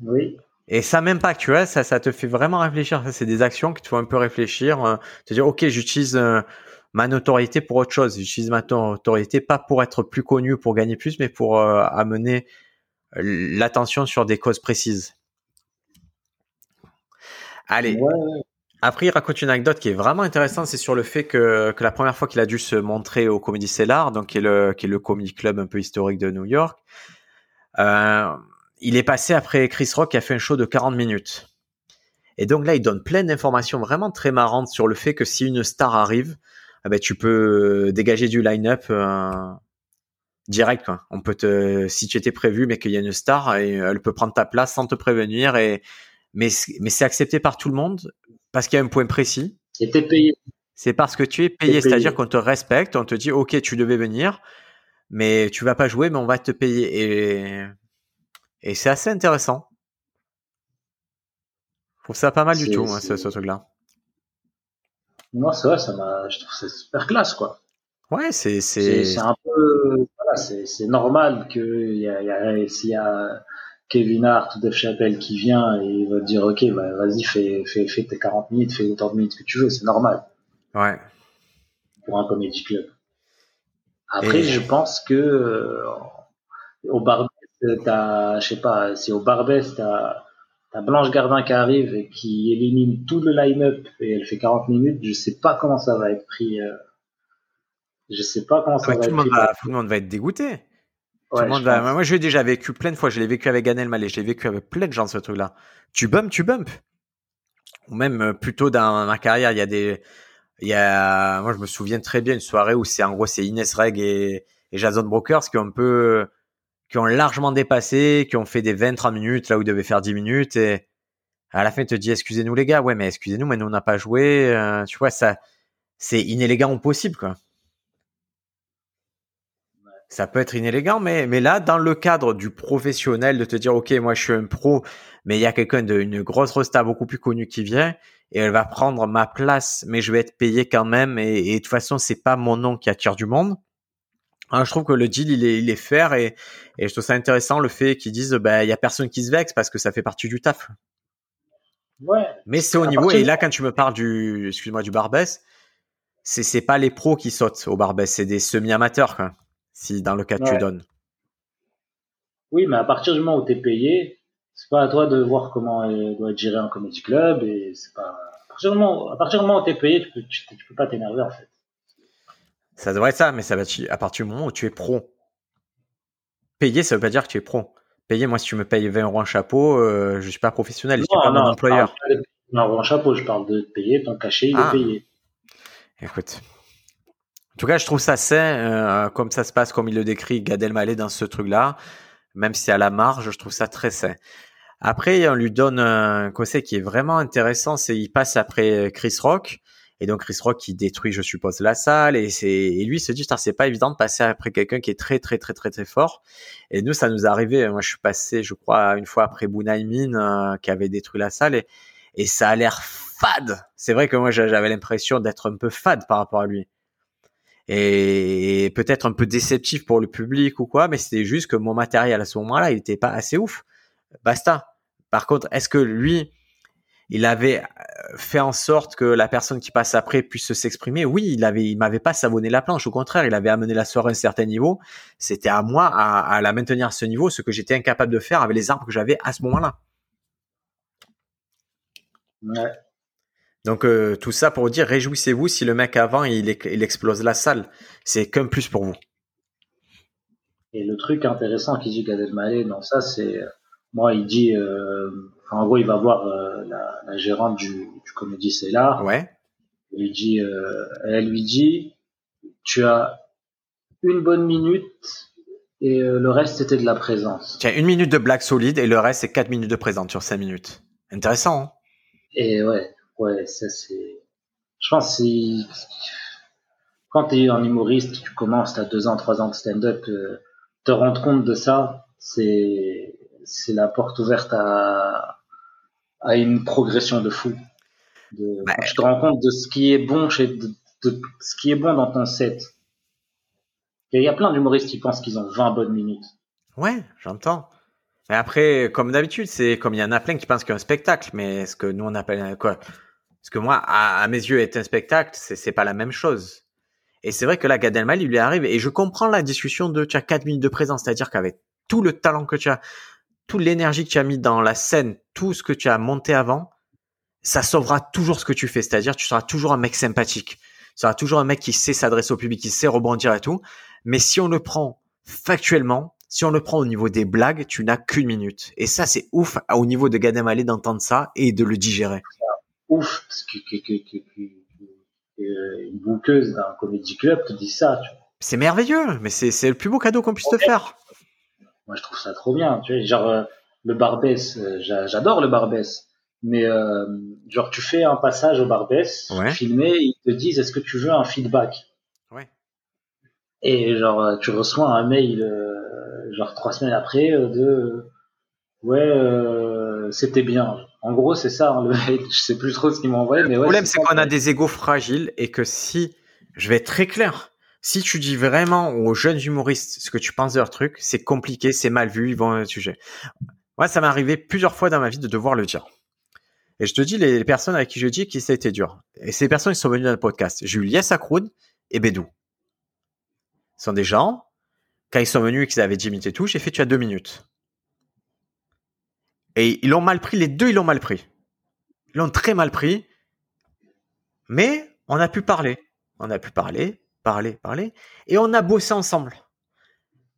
oui, Et ça m'impacte, tu vois, ça, ça te fait vraiment réfléchir. Ça, c'est des actions qui te font un peu réfléchir. euh, te dire, ok, j'utilise euh, ma notoriété pour autre chose. J'utilise ma notoriété pas pour être plus connu, pour gagner plus, mais pour euh, amener euh, l'attention sur des causes précises. Allez, ouais, ouais. Après, il raconte une anecdote qui est vraiment intéressante, c'est sur le fait que, que la première fois qu'il a dû se montrer au Comedy Cellar, donc qui est le, qui est le comedy club un peu historique de New York, euh, il est passé après Chris Rock qui a fait un show de 40 minutes. Et donc là, il donne plein d'informations vraiment très marrantes sur le fait que si une star arrive, eh ben, tu peux dégager du line-up euh, direct. On peut si tu étais prévu, mais qu'il y a une star, elle peut prendre ta place sans te prévenir. Et, mais, mais c'est accepté par tout le monde parce qu'il y a un point précis. T'es payé. C'est parce que tu es payé, c'est-à-dire qu'on te respecte, on te dit ok, tu devais venir, mais tu vas pas jouer, mais on va te payer. Et, et c'est assez intéressant. Je trouve ça pas mal du C'est- tout, hein, ce, c'est- ce truc-là. Moi, c'est vrai, ça m'a, je trouve ça super classe, quoi. Ouais, c'est C'est c'est c'est un peu, voilà, c'est c'est normal que y a, y a, s'il y a Kevin Hart ou Dave Chappelle qui vient et il va te dire, ok, bah, vas-y, fais, fais, fais tes 40 minutes, fais autant de minutes que tu veux, c'est normal ouais. pour un comedy club. Après, Et- je pense que euh, au Barbès, t'as, je sais pas, si au Barbès, t'as t'as Blanche Gardin qui arrive et qui élimine tout le line-up et elle fait 40 minutes, je sais pas comment ça va être pris. euh, je sais pas comment ça Ouais, va tout, être monde pris. va, tout le monde va être dégoûté. Tout Ouais, le monde je va... Moi, j'ai déjà vécu plein de fois. Je l'ai vécu avec Ganel Elmaleh. Je l'ai vécu avec plein de gens, ce truc-là. Tu bumps, tu bumps. Ou même euh, plutôt dans ma carrière, il y a des, Il y a, moi, je me souviens très bien une soirée où c'est en gros c'est Inès Reg et, et Jason Brokers qui ont un peu, qui ont largement dépassé, qui ont fait des 20-30 minutes là où ils devaient faire 10 minutes et à la fin, il te dit excusez-nous les gars, ouais, mais excusez-nous, mais nous on n'a pas joué. Euh, tu vois, ça, c'est inélégant au possible, quoi. Ça peut être inélégant, mais, mais là, dans le cadre du professionnel, de te dire, OK, moi, je suis un pro, mais il y a quelqu'un d'une grosse resta beaucoup plus connue qui vient, et elle va prendre ma place, mais je vais être payé quand même, et, et de toute façon, c'est pas mon nom qui attire du monde. Alors, je trouve que le deal, il est, il est fair, et, et je trouve ça intéressant, le fait qu'ils disent, bah, il y a personne qui se vexe, parce que ça fait partie du taf. Ouais. Mais c'est au niveau, et là, quand tu me parles du, excuse-moi, du Barbès, c'est, c'est pas les pros qui sautent au Barbès, c'est des semi-amateurs, quoi si dans le cas tu donnes. Oui, mais à partir du moment où tu es payé, c'est pas à toi de voir comment doit être géré un comedy club et c'est pas à partir du moment, à partir du moment où tu es payé, tu peux, tu, peux pas t'énerver en fait. Ça devrait être ça, mais ça va être à partir du moment où tu es pro. Payé, ça veut pas dire que tu es pro. Payé, moi, si tu me payes 20 euros un chapeau, euh, je suis pas professionnel, je suis pas mon employeur. Non, un chapeau, je parle de payer, ton cachet, il est ah. payé. Écoute, en tout cas, je trouve ça sain, euh, comme ça se passe, comme il le décrit Gad Elmaleh dans ce truc-là. Même si à la marge, je trouve ça très sain. Après, on lui donne un conseil qui est vraiment intéressant, c'est il passe après Chris Rock. Et donc Chris Rock qui détruit, je suppose, la salle. Et, c'est, et lui se dit, c'est pas évident de passer après quelqu'un qui est très très très très très fort. Et nous, ça nous est arrivé. Moi, je suis passé, je crois, une fois après Bunaimin euh, qui avait détruit la salle. Et ça a l'air fade. C'est vrai que moi, j'avais l'impression d'être un peu fade par rapport à lui et peut-être un peu déceptif pour le public ou quoi, mais c'était juste que mon matériel à ce moment-là, il n'était pas assez ouf. Basta. Par contre, est-ce que lui, il avait euh, fait en sorte que la personne qui passe après puisse s'exprimer? Oui, il avait, il m'avait pas savonné la planche. Au contraire, il avait amené la soirée à un certain niveau. C'était à moi à, à, la maintenir à ce niveau, ce que j'étais incapable de faire avec les armes que j'avais à ce moment-là. Ouais. Donc euh, tout ça pour dire réjouissez-vous si le mec avant il, il explose la salle, c'est qu'un plus pour vous. Et le truc intéressant qu'il dit Gad Elmaleh dans ça, c'est euh, moi il dit, euh, en gros il va voir la, gérante du, du comédie c'est là. Ouais. Il dit, elle lui dit, tu as une bonne minute et le reste c'était de la présence. Tu as une minute de blague solide et le reste c'est quatre minutes de présence sur cinq minutes. Intéressant. Hein et ouais. Ouais, ça c'est. Je pense c'est quand tu es un humoriste, tu commences, tu as deux ans, trois ans de stand-up, euh, te rendre compte de ça, c'est c'est la porte ouverte à à une progression de fou. De, bah, je te rends compte de ce qui est bon chez de, ce qui est bon dans ton set. Il y a plein d'humoristes qui pensent qu'ils ont 20 bonnes minutes. Ouais, j'entends. Mais après, comme d'habitude, c'est comme il y en a plein qui pensent qu'il y a un spectacle, mais est-ce que nous on appelle quoi parce que moi, à, mes yeux, être un spectacle, c'est pas la même chose. Et c'est vrai que là, Gad Elmaleh, il lui arrive, et je comprends la discussion de tu as 4 minutes de présence, c'est-à-dire qu'avec tout le talent que tu as, toute l'énergie que tu as mis dans la scène, tout ce que tu as monté avant, ça sauvera toujours ce que tu fais, c'est-à-dire tu seras toujours un mec sympathique, tu seras toujours un mec qui sait s'adresser au public, qui sait rebondir et tout. Mais si on le prend factuellement, si on le prend au niveau des blagues, tu n'as qu'une minute. Et ça, c'est ouf au niveau de Gad Elmaleh d'entendre ça et de le digérer ouf que, que, que, une bouqueuse d'un comédie club te dit ça. C'est merveilleux, mais c'est le plus beau cadeau qu'on puisse te faire. Moi, je trouve ça trop bien. Tu vois, genre euh, le Barbès, euh, j'adore le Barbès, mais euh, genre tu fais un passage au Barbès, filmé, ils te disent est-ce que tu veux un feedback? Ouais. Et genre tu reçois un mail genre trois semaines après de ouais c'était bien en gros, c'est ça. Hein, le je sais plus trop ce qu'il m'a envoyé. Mais le problème, c'est qu'on a des égos fragiles et que si, je vais être très clair, si tu dis vraiment aux jeunes humoristes ce que tu penses de leur truc, c'est compliqué, c'est mal vu, ils vont un sujet. Moi, ça m'est arrivé plusieurs fois dans ma vie de devoir le dire. Et je te dis, les personnes avec qui je dis qui ça a été dur. Et ces personnes qui sont venues dans le podcast. J'ai eu Lies et Bédou. Ce sont des gens, quand ils sont venus et qu'ils avaient 10 minutes et tout, j'ai fait tu as deux minutes. Et ils l'ont mal pris, les deux, ils l'ont mal pris. Ils l'ont très mal pris. Mais on a pu parler. On a pu parler, parler, parler. Et on a bossé ensemble.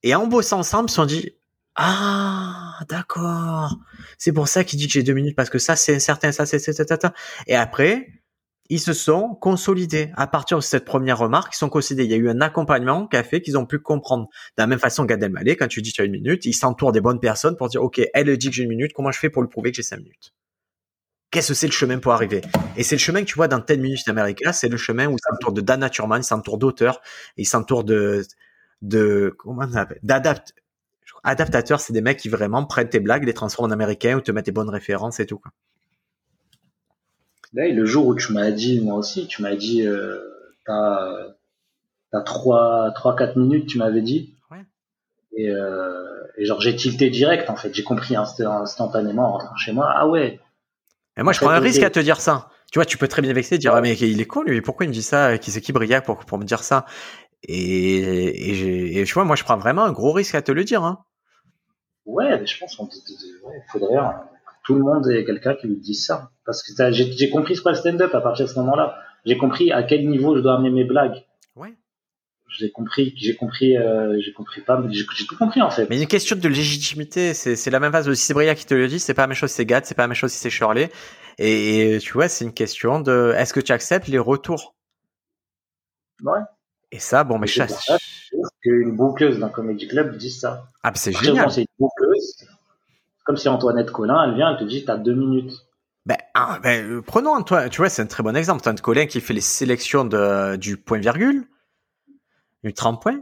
Et en bossant ensemble, ils se sont dit, ah, d'accord. C'est pour ça qu'il dit que j'ai deux minutes parce que ça, c'est certain, ça, c'est, ça. Et après, ils se sont consolidés. À partir de cette première remarque, ils sont consolidés. Il y a eu un accompagnement qui a fait qu'ils ont pu comprendre. De la même façon, Gad Elmaleh, quand tu dis tu as une minute, il s'entoure des bonnes personnes pour dire, OK, elle dit que j'ai une minute, comment je fais pour lui prouver que j'ai cinq minutes? Qu'est-ce que c'est le chemin pour arriver? Et c'est le chemin que tu vois dans 10 minutes d'Amérique. c'est le chemin où il s'entoure de Dan Naturman, il s'entoure d'auteurs, il s'entoure de, comment on appelle, d'adapt, adaptateurs, c'est des mecs qui vraiment prennent tes blagues, les transforment en américains ou te mettent des bonnes références et tout. Le jour où tu m'as dit, moi aussi, tu m'as dit, euh, t'as, t'as 3, 3, 4 minutes, tu m'avais dit. Ouais. Et, euh, et genre, j'ai tilté direct, en fait. J'ai compris instantanément en rentrant chez moi. Ah ouais. Et moi, je prends un risque à te dire ça. Tu vois, tu peux très bien vexer, dire, ah, mais il est con, lui, pourquoi il me dit ça? Qui c'est qui Briac pour, pour me dire ça? Et, et, et, tu vois, moi, je prends vraiment un gros risque à te le dire, hein. Ouais, mais je pense qu'il ouais, faudrait, tout le monde ait quelqu'un qui lui dise ça. Parce que j'ai compris ce qu'est le stand-up à partir de ce moment-là. J'ai compris à quel niveau je dois amener mes blagues. Ouais. J'ai compris, j'ai compris, euh, j'ai compris pas, j'ai tout compris en fait. Mais une question de légitimité, c'est la même phase. Si c'est Bria qui te le dit, c'est pas la même chose si c'est Gad, c'est pas la même chose si c'est Shirley. Et, tu vois, c'est une question de, est-ce que tu acceptes les retours? Ouais. Et ça, bon, mais chasse. Qu'une boucleuse d'un comédie club dit ça. Ah, c'est génial. C'est une boucleuse comme si Antoinette Collin, elle vient, elle te dit, t'as deux minutes. Ben, ah, ben, euh, prenons Antoine, tu vois, c'est un très bon exemple. Antoinette Collin qui fait les sélections de, du point virgule, du 30 points.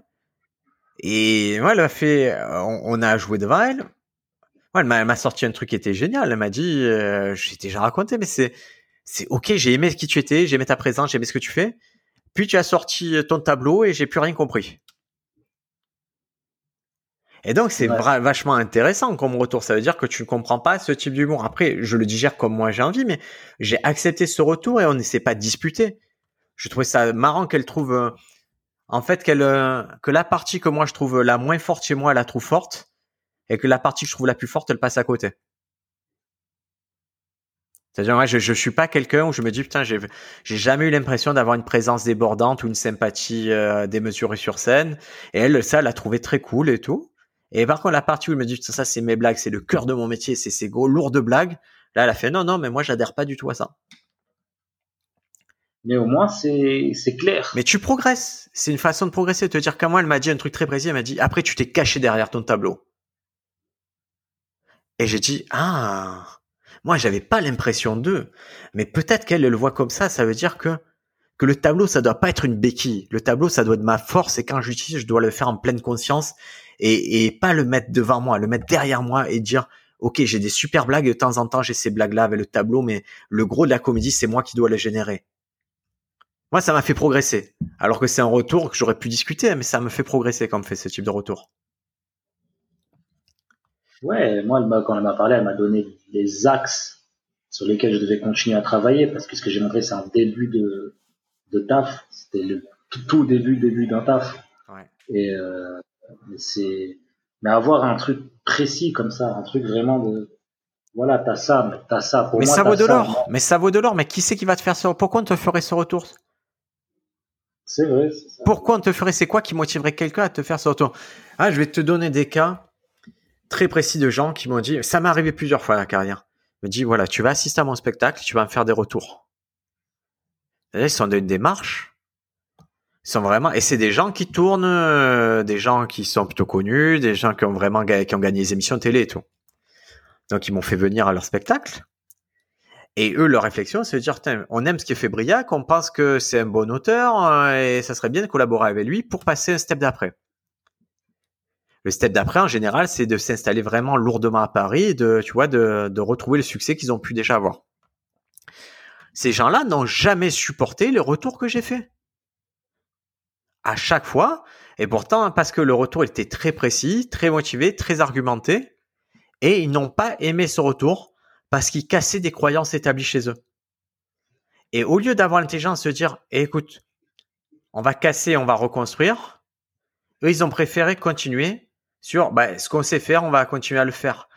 Et moi, elle a fait, on, a joué devant elle. Elle m'a sorti un truc qui était génial. Elle m'a dit, euh, j'ai déjà raconté, mais c'est, c'est ok, j'ai aimé qui tu étais, j'ai aimé ta présence, j'ai aimé ce que tu fais. Puis tu as sorti ton tableau et j'ai plus rien compris. Et donc, c'est vachement intéressant comme retour. Ça veut dire que tu ne comprends pas ce type d'humour. Après, je le digère comme moi j'ai envie, mais j'ai accepté ce retour et on ne s'est pas disputé. Je trouvais ça marrant qu'elle trouve, euh, en fait, qu'elle, euh, que la partie que moi je trouve la moins forte chez moi, elle la trouve forte, et que la partie que je trouve la plus forte, elle passe à côté. C'est-à-dire, moi, je, je suis pas quelqu'un où je me dis, putain, j'ai, j'ai jamais eu l'impression d'avoir une présence débordante ou une sympathie euh, démesurée sur scène. Et elle, ça, elle a trouvé très cool et tout. Et par contre, la partie où il me dit, ça, c'est mes blagues, c'est le cœur de mon métier, c'est ces gros lourdes blagues. Là, elle a fait, non, non, mais moi, j'adhère pas du tout à ça. Mais au moins, c'est, clair. Mais tu progresses. C'est une façon de progresser, de te dire qu'à moi, elle m'a dit un truc très précis. Elle m'a dit, après, tu t'es caché derrière ton tableau. Et j'ai dit, ah, moi, j'avais pas l'impression d'eux. Mais peut-être qu'elle le voit comme ça. Ça veut dire que, que le tableau, ça doit pas être une béquille. Le tableau, ça doit être ma force. Et quand j'utilise, je dois le faire en pleine conscience et, et pas le mettre devant moi, le mettre derrière moi et dire ok j'ai des super blagues de temps en temps j'ai ces blagues là avec le tableau mais le gros de la comédie c'est moi qui dois les générer. Moi ça m'a fait progresser alors que c'est un retour que j'aurais pu discuter mais ça me fait progresser quand on fait ce type de retour. Ouais, moi quand elle m'a parlé elle m'a donné les axes sur lesquels je devais continuer à travailler parce que ce que j'ai montré c'est un début de, de taf, c'était le tout, début début d'un taf. Ouais. Et euh, mais c'est, mais avoir un truc précis comme ça, un truc vraiment de, voilà, t'as ça, mais t'as ça. Pour mais ça vaut de l'or. Mais ça vaut de l'or. Mais qui c'est qui va te faire ça? Pourquoi on te ferait ce retour? C'est vrai. Ça. Pourquoi on te ferait C'est quoi qui motiverait quelqu'un à te faire ce retour? Ah, je vais te donner des cas très précis de gens qui m'ont dit. Ça m'est arrivé plusieurs fois dans la carrière. Me dit voilà, tu vas assister à mon spectacle, tu vas me faire des retours. Ils sont dans une démarche sont vraiment et c'est des gens qui tournent, euh, des gens qui sont plutôt connus, des gens qui ont vraiment gagné des émissions télé et tout. Donc ils m'ont fait venir à leur spectacle. Et eux, leur réflexion, c'est de dire, on aime ce qui fait Briac, on pense que c'est un bon auteur euh, et ça serait bien de collaborer avec lui pour passer un step d'après. Le step d'après, en général, c'est de s'installer vraiment lourdement à Paris, de, tu vois, de, retrouver le succès qu'ils ont pu déjà avoir. Ces gens-là n'ont jamais supporté les retours que j'ai faits à chaque fois. Et pourtant, parce que le retour était très précis, très motivé, très argumenté, et ils n'ont pas aimé ce retour parce qu'il cassait des croyances établies chez eux. Et au lieu d'avoir l'intelligence de se dire, eh, écoute, on va casser, on va reconstruire, eux, ils ont préféré continuer sur bah, ce qu'on sait faire, on va continuer à le faire.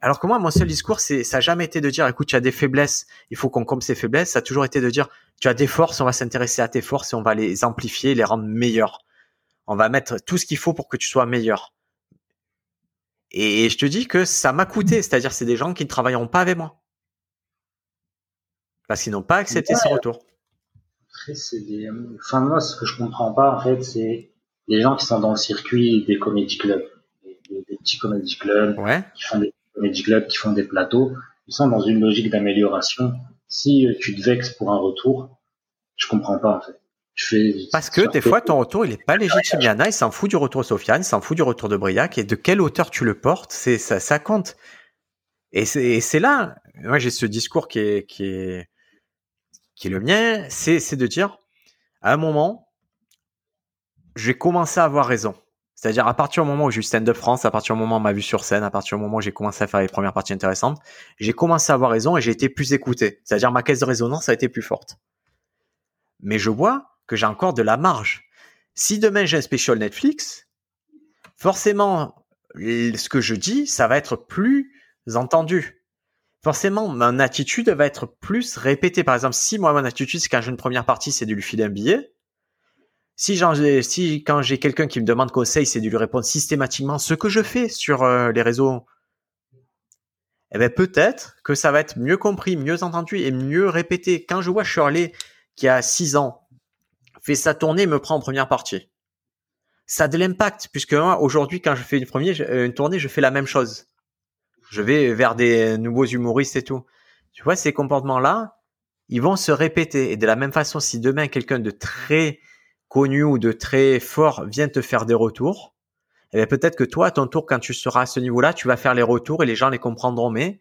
Alors que moi, mon seul discours, c'est, ça n'a jamais été de dire, écoute, tu as des faiblesses, il faut qu'on comble ces faiblesses. Ça a toujours été de dire, tu as des forces, on va s'intéresser à tes forces et on va les amplifier, les rendre meilleures. On va mettre tout ce qu'il faut pour que tu sois meilleur. Et je te dis que ça m'a coûté, c'est-à-dire c'est des gens qui ne travailleront pas avec moi. Parce qu'ils n'ont pas accepté ce retour. Après, c'est des... Enfin, moi, ce que je comprends pas, en fait, c'est les gens qui sont dans le circuit des comédie clubs, des, des petits comédie clubs, Ouais. qui font des comédie clubs, qui font des plateaux. Ils sont dans une logique d'amélioration. Si euh, tu te vexes pour un retour, je comprends pas, en fait. Je fais... Parce que des fois, ton retour, il est pas légitime. Il y en a, il s'en fout du retour de Sofiane, il s'en fout du retour de Briac, et de quelle hauteur tu le portes, c'est ça, ça compte. Et c'est là, moi j'ai ce discours qui est qui est qui est le mien, c'est de dire, à un moment, j'ai commencé à avoir raison. C'est-à-dire à partir du moment où j'ai eu Stand Up France, à partir du moment où on m'a vu sur scène, à partir du moment où j'ai commencé à faire les premières parties intéressantes, j'ai commencé à avoir raison et j'ai été plus écouté. C'est-à-dire ma caisse de résonance a été plus forte. Mais je vois que j'ai encore de la marge. Si demain j'ai un special Netflix, forcément, ce que je dis, ça va être plus entendu. Forcément, mon attitude va être plus répétée. Par exemple, si moi, mon attitude, c'est quand j'ai une première partie, c'est de lui filer un billet. Si, si quand j'ai quelqu'un qui me demande conseil, c'est de lui répondre systématiquement ce que je fais sur euh, les réseaux, eh ben peut-être que ça va être mieux compris, mieux entendu et mieux répété. Quand je vois Shirley qui a 6 ans fait sa tournée et me prend en première partie, ça a de l'impact puisque moi aujourd'hui quand je fais une première euh, une tournée, je fais la même chose. Je vais vers des nouveaux humoristes et tout. Tu vois ces comportements là, ils vont se répéter et de la même façon si demain quelqu'un de très connu ou de très fort vient te faire des retours, eh peut-être que toi, à ton tour, quand tu seras à ce niveau-là, tu vas faire les retours et les gens les comprendront. Mais,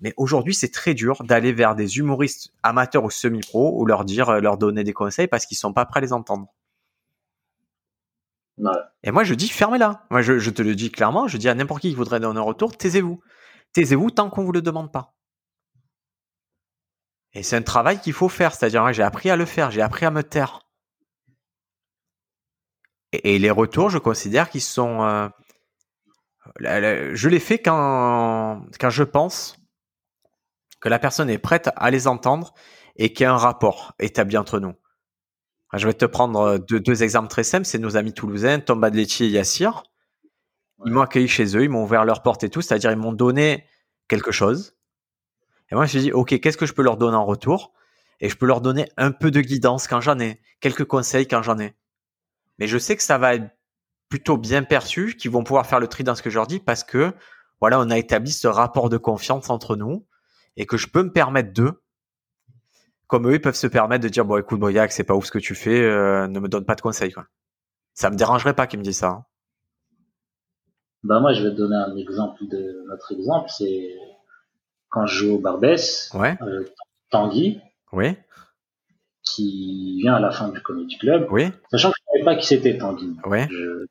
mais aujourd'hui, c'est très dur d'aller vers des humoristes amateurs ou semi-pro ou leur dire, euh, leur donner des conseils parce qu'ils sont pas prêts à les entendre. Et moi, je dis, fermez-la. Moi, je, je te le dis clairement. Je dis à n'importe qui qui voudrait donner un retour, taisez-vous. Taisez-vous tant qu'on vous le demande pas. Et c'est un travail qu'il faut faire. C'est-à-dire, j'ai appris à le faire. J'ai appris à me taire. Et, et les retours, je considère qu'ils sont. euh, la- la- je les fais quand, quand je pense que la personne est prête à les entendre et qu'il y a un rapport établi entre nous. Je vais te prendre euh, deux, deux exemples très simples. C'est nos amis toulousains, Tom Badletti et Yassir. Ils m'ont accueilli chez eux, ils m'ont ouvert leurs portes et tout, c'est-à-dire ils m'ont donné quelque chose. Et moi, je me suis dit, OK, qu'est-ce que je peux leur donner en retour? Et je peux leur donner un peu de guidance quand j'en ai, quelques conseils quand j'en ai. Mais je sais que ça va être plutôt bien perçu, qu'ils vont pouvoir faire le tri dans ce que je leur dis parce que, voilà, on a établi ce rapport de confiance entre nous et que je peux me permettre d'eux, comme eux, ils peuvent se permettre de dire, bon, écoute, Boyac, c'est pas ouf ce que tu fais, euh, ne me donne pas de conseils, quoi. Ça me dérangerait pas qu'ils me disent ça. hein. Bah moi, je vais te donner un exemple de notre exemple. C'est quand je joue au Barbès, Ouais, euh, Tanguy, oui, qui vient à la fin du Comedy Club, oui, sachant que je ne savais pas qui c'était Tanguy. oui. Je,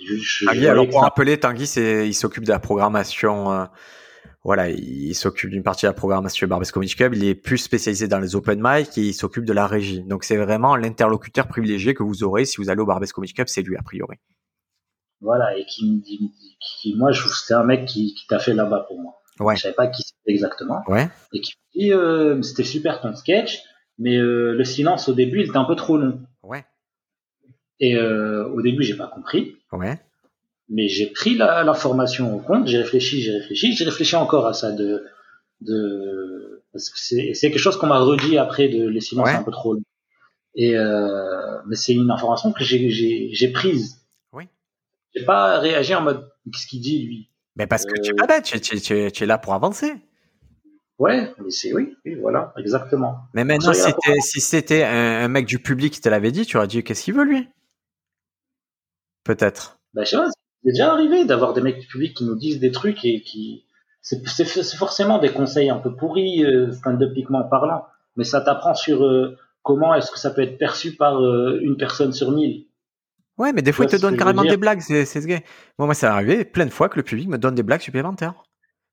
je, je- Tanguy, je alors pour que- rappeler, Tanguy, il s'occupe de la programmation. euh, voilà, il, il s'occupe d'une partie de la programmation du Barbès Comedy Club. Il est plus spécialisé dans les open mic et il s'occupe de la régie. Donc c'est vraiment l'interlocuteur privilégié que vous aurez si vous allez au Barbès Comedy Club, c'est lui a priori. Voilà, et qui me dit, qui, moi, c'est un mec qui, qui t'a fait là-bas pour moi. Ouais. Je savais pas qui c'était exactement. Ouais, Et qui me dit, euh, c'était super ton sketch, mais euh, le silence au début, il était un peu trop long. ouais, Et euh, au début, j'ai pas compris. ouais, mais j'ai pris la, la formation en compte, j'ai réfléchi, j'ai réfléchi, j'ai réfléchi encore à ça de, de parce que c'est c'est quelque chose qu'on m'a redit après de les silences Ouais. un peu trop longs. Et euh, mais c'est une information que j'ai j'ai j'ai prise. Oui. J'ai pas réagi en mode qu'est-ce qu'il dit lui? Mais parce que tu Euh, tu, tu- tu- tu es là pour avancer. Ouais, mais c'est oui, oui, voilà, exactement. Mais maintenant, si, t'es- si c'était un, un mec du public qui te l'avait dit, tu aurais dit qu'est-ce qu'il veut lui? Peut-être. Ben, je sais pas, c'est déjà arrivé d'avoir des mecs du public qui nous disent des trucs et qui. C'est forcément des conseils un peu pourris, euh, stand-upiquement parlant, mais ça t'apprend sur euh, comment est-ce que ça peut être perçu par euh, une personne sur mille. Ouais, mais des fois, vois il te ce que donne je veux carrément des blagues, c'est c'est ce gars. Moi, moi, ça arrivé plein de fois que le public me donne des blagues supplémentaires.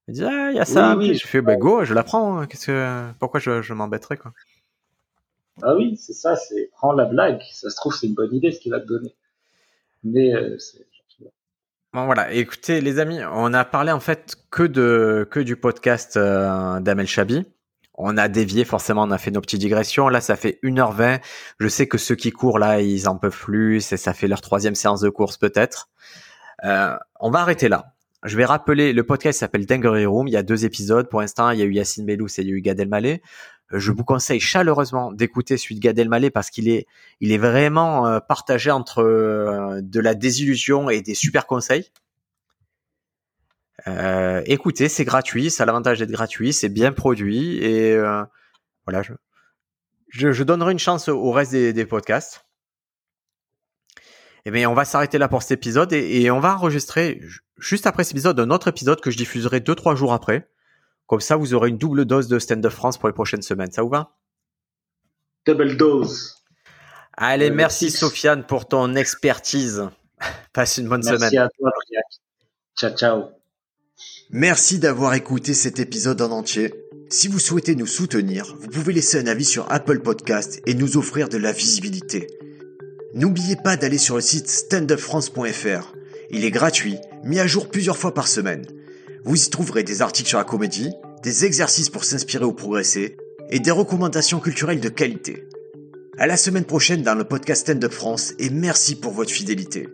Il me dit, ah, il y a ça. Oui, oui. Puis je fais, bah, go, je l'apprends. hein. Qu'est-ce que, pourquoi je, je m'embêterais, quoi? Ah oui, c'est ça, c'est prends la blague. Ça se trouve, c'est une bonne idée ce qu'il va te donner. Mais euh, c'est- Bon, voilà. Écoutez, les amis, on a parlé, en fait, que de, que du podcast euh, d'Amel Chabi. On a dévié, forcément, on a fait nos petites digressions. Là, ça fait 1h20. Je sais que ceux qui courent, là, ils en peuvent plus. Et ça fait leur troisième séance de course, peut-être. Euh, on va arrêter là. Je vais rappeler, le podcast s'appelle Dinguery Room. Il y a deux épisodes. Pour l'instant, il y a eu Yacine Bellous et il y a eu Gad Elmaleh. je vous conseille chaleureusement d'écouter celui de Gad Elmaleh parce qu'il est, vraiment euh, partagé entre euh, de la désillusion et des super conseils. Euh, écoutez, c'est gratuit, ça a l'avantage d'être gratuit, c'est bien produit et voilà, je, donnerai une chance au reste des, podcasts. Et eh on va s'arrêter là pour cet épisode et, on va enregistrer juste après cet épisode un autre épisode que je diffuserai deux trois jours après. Comme ça, vous aurez une double dose de Stand Up France pour les prochaines semaines. Ça vous va? Double dose. Allez, merci Sofiane pour ton expertise. (laughs) Passe une bonne semaine. Merci à toi, Ciao, ciao. Merci d'avoir écouté cet épisode en entier. Si vous souhaitez nous soutenir, vous pouvez laisser un avis sur Apple Podcast et nous offrir de la visibilité. N'oubliez pas d'aller sur le site standupfrance.fr. Il est gratuit, mis à jour plusieurs fois par semaine. Vous y trouverez des articles sur la comédie, des exercices pour s'inspirer ou progresser, et des recommandations culturelles de qualité. À la semaine prochaine dans le podcast Stand Up France et merci pour votre fidélité.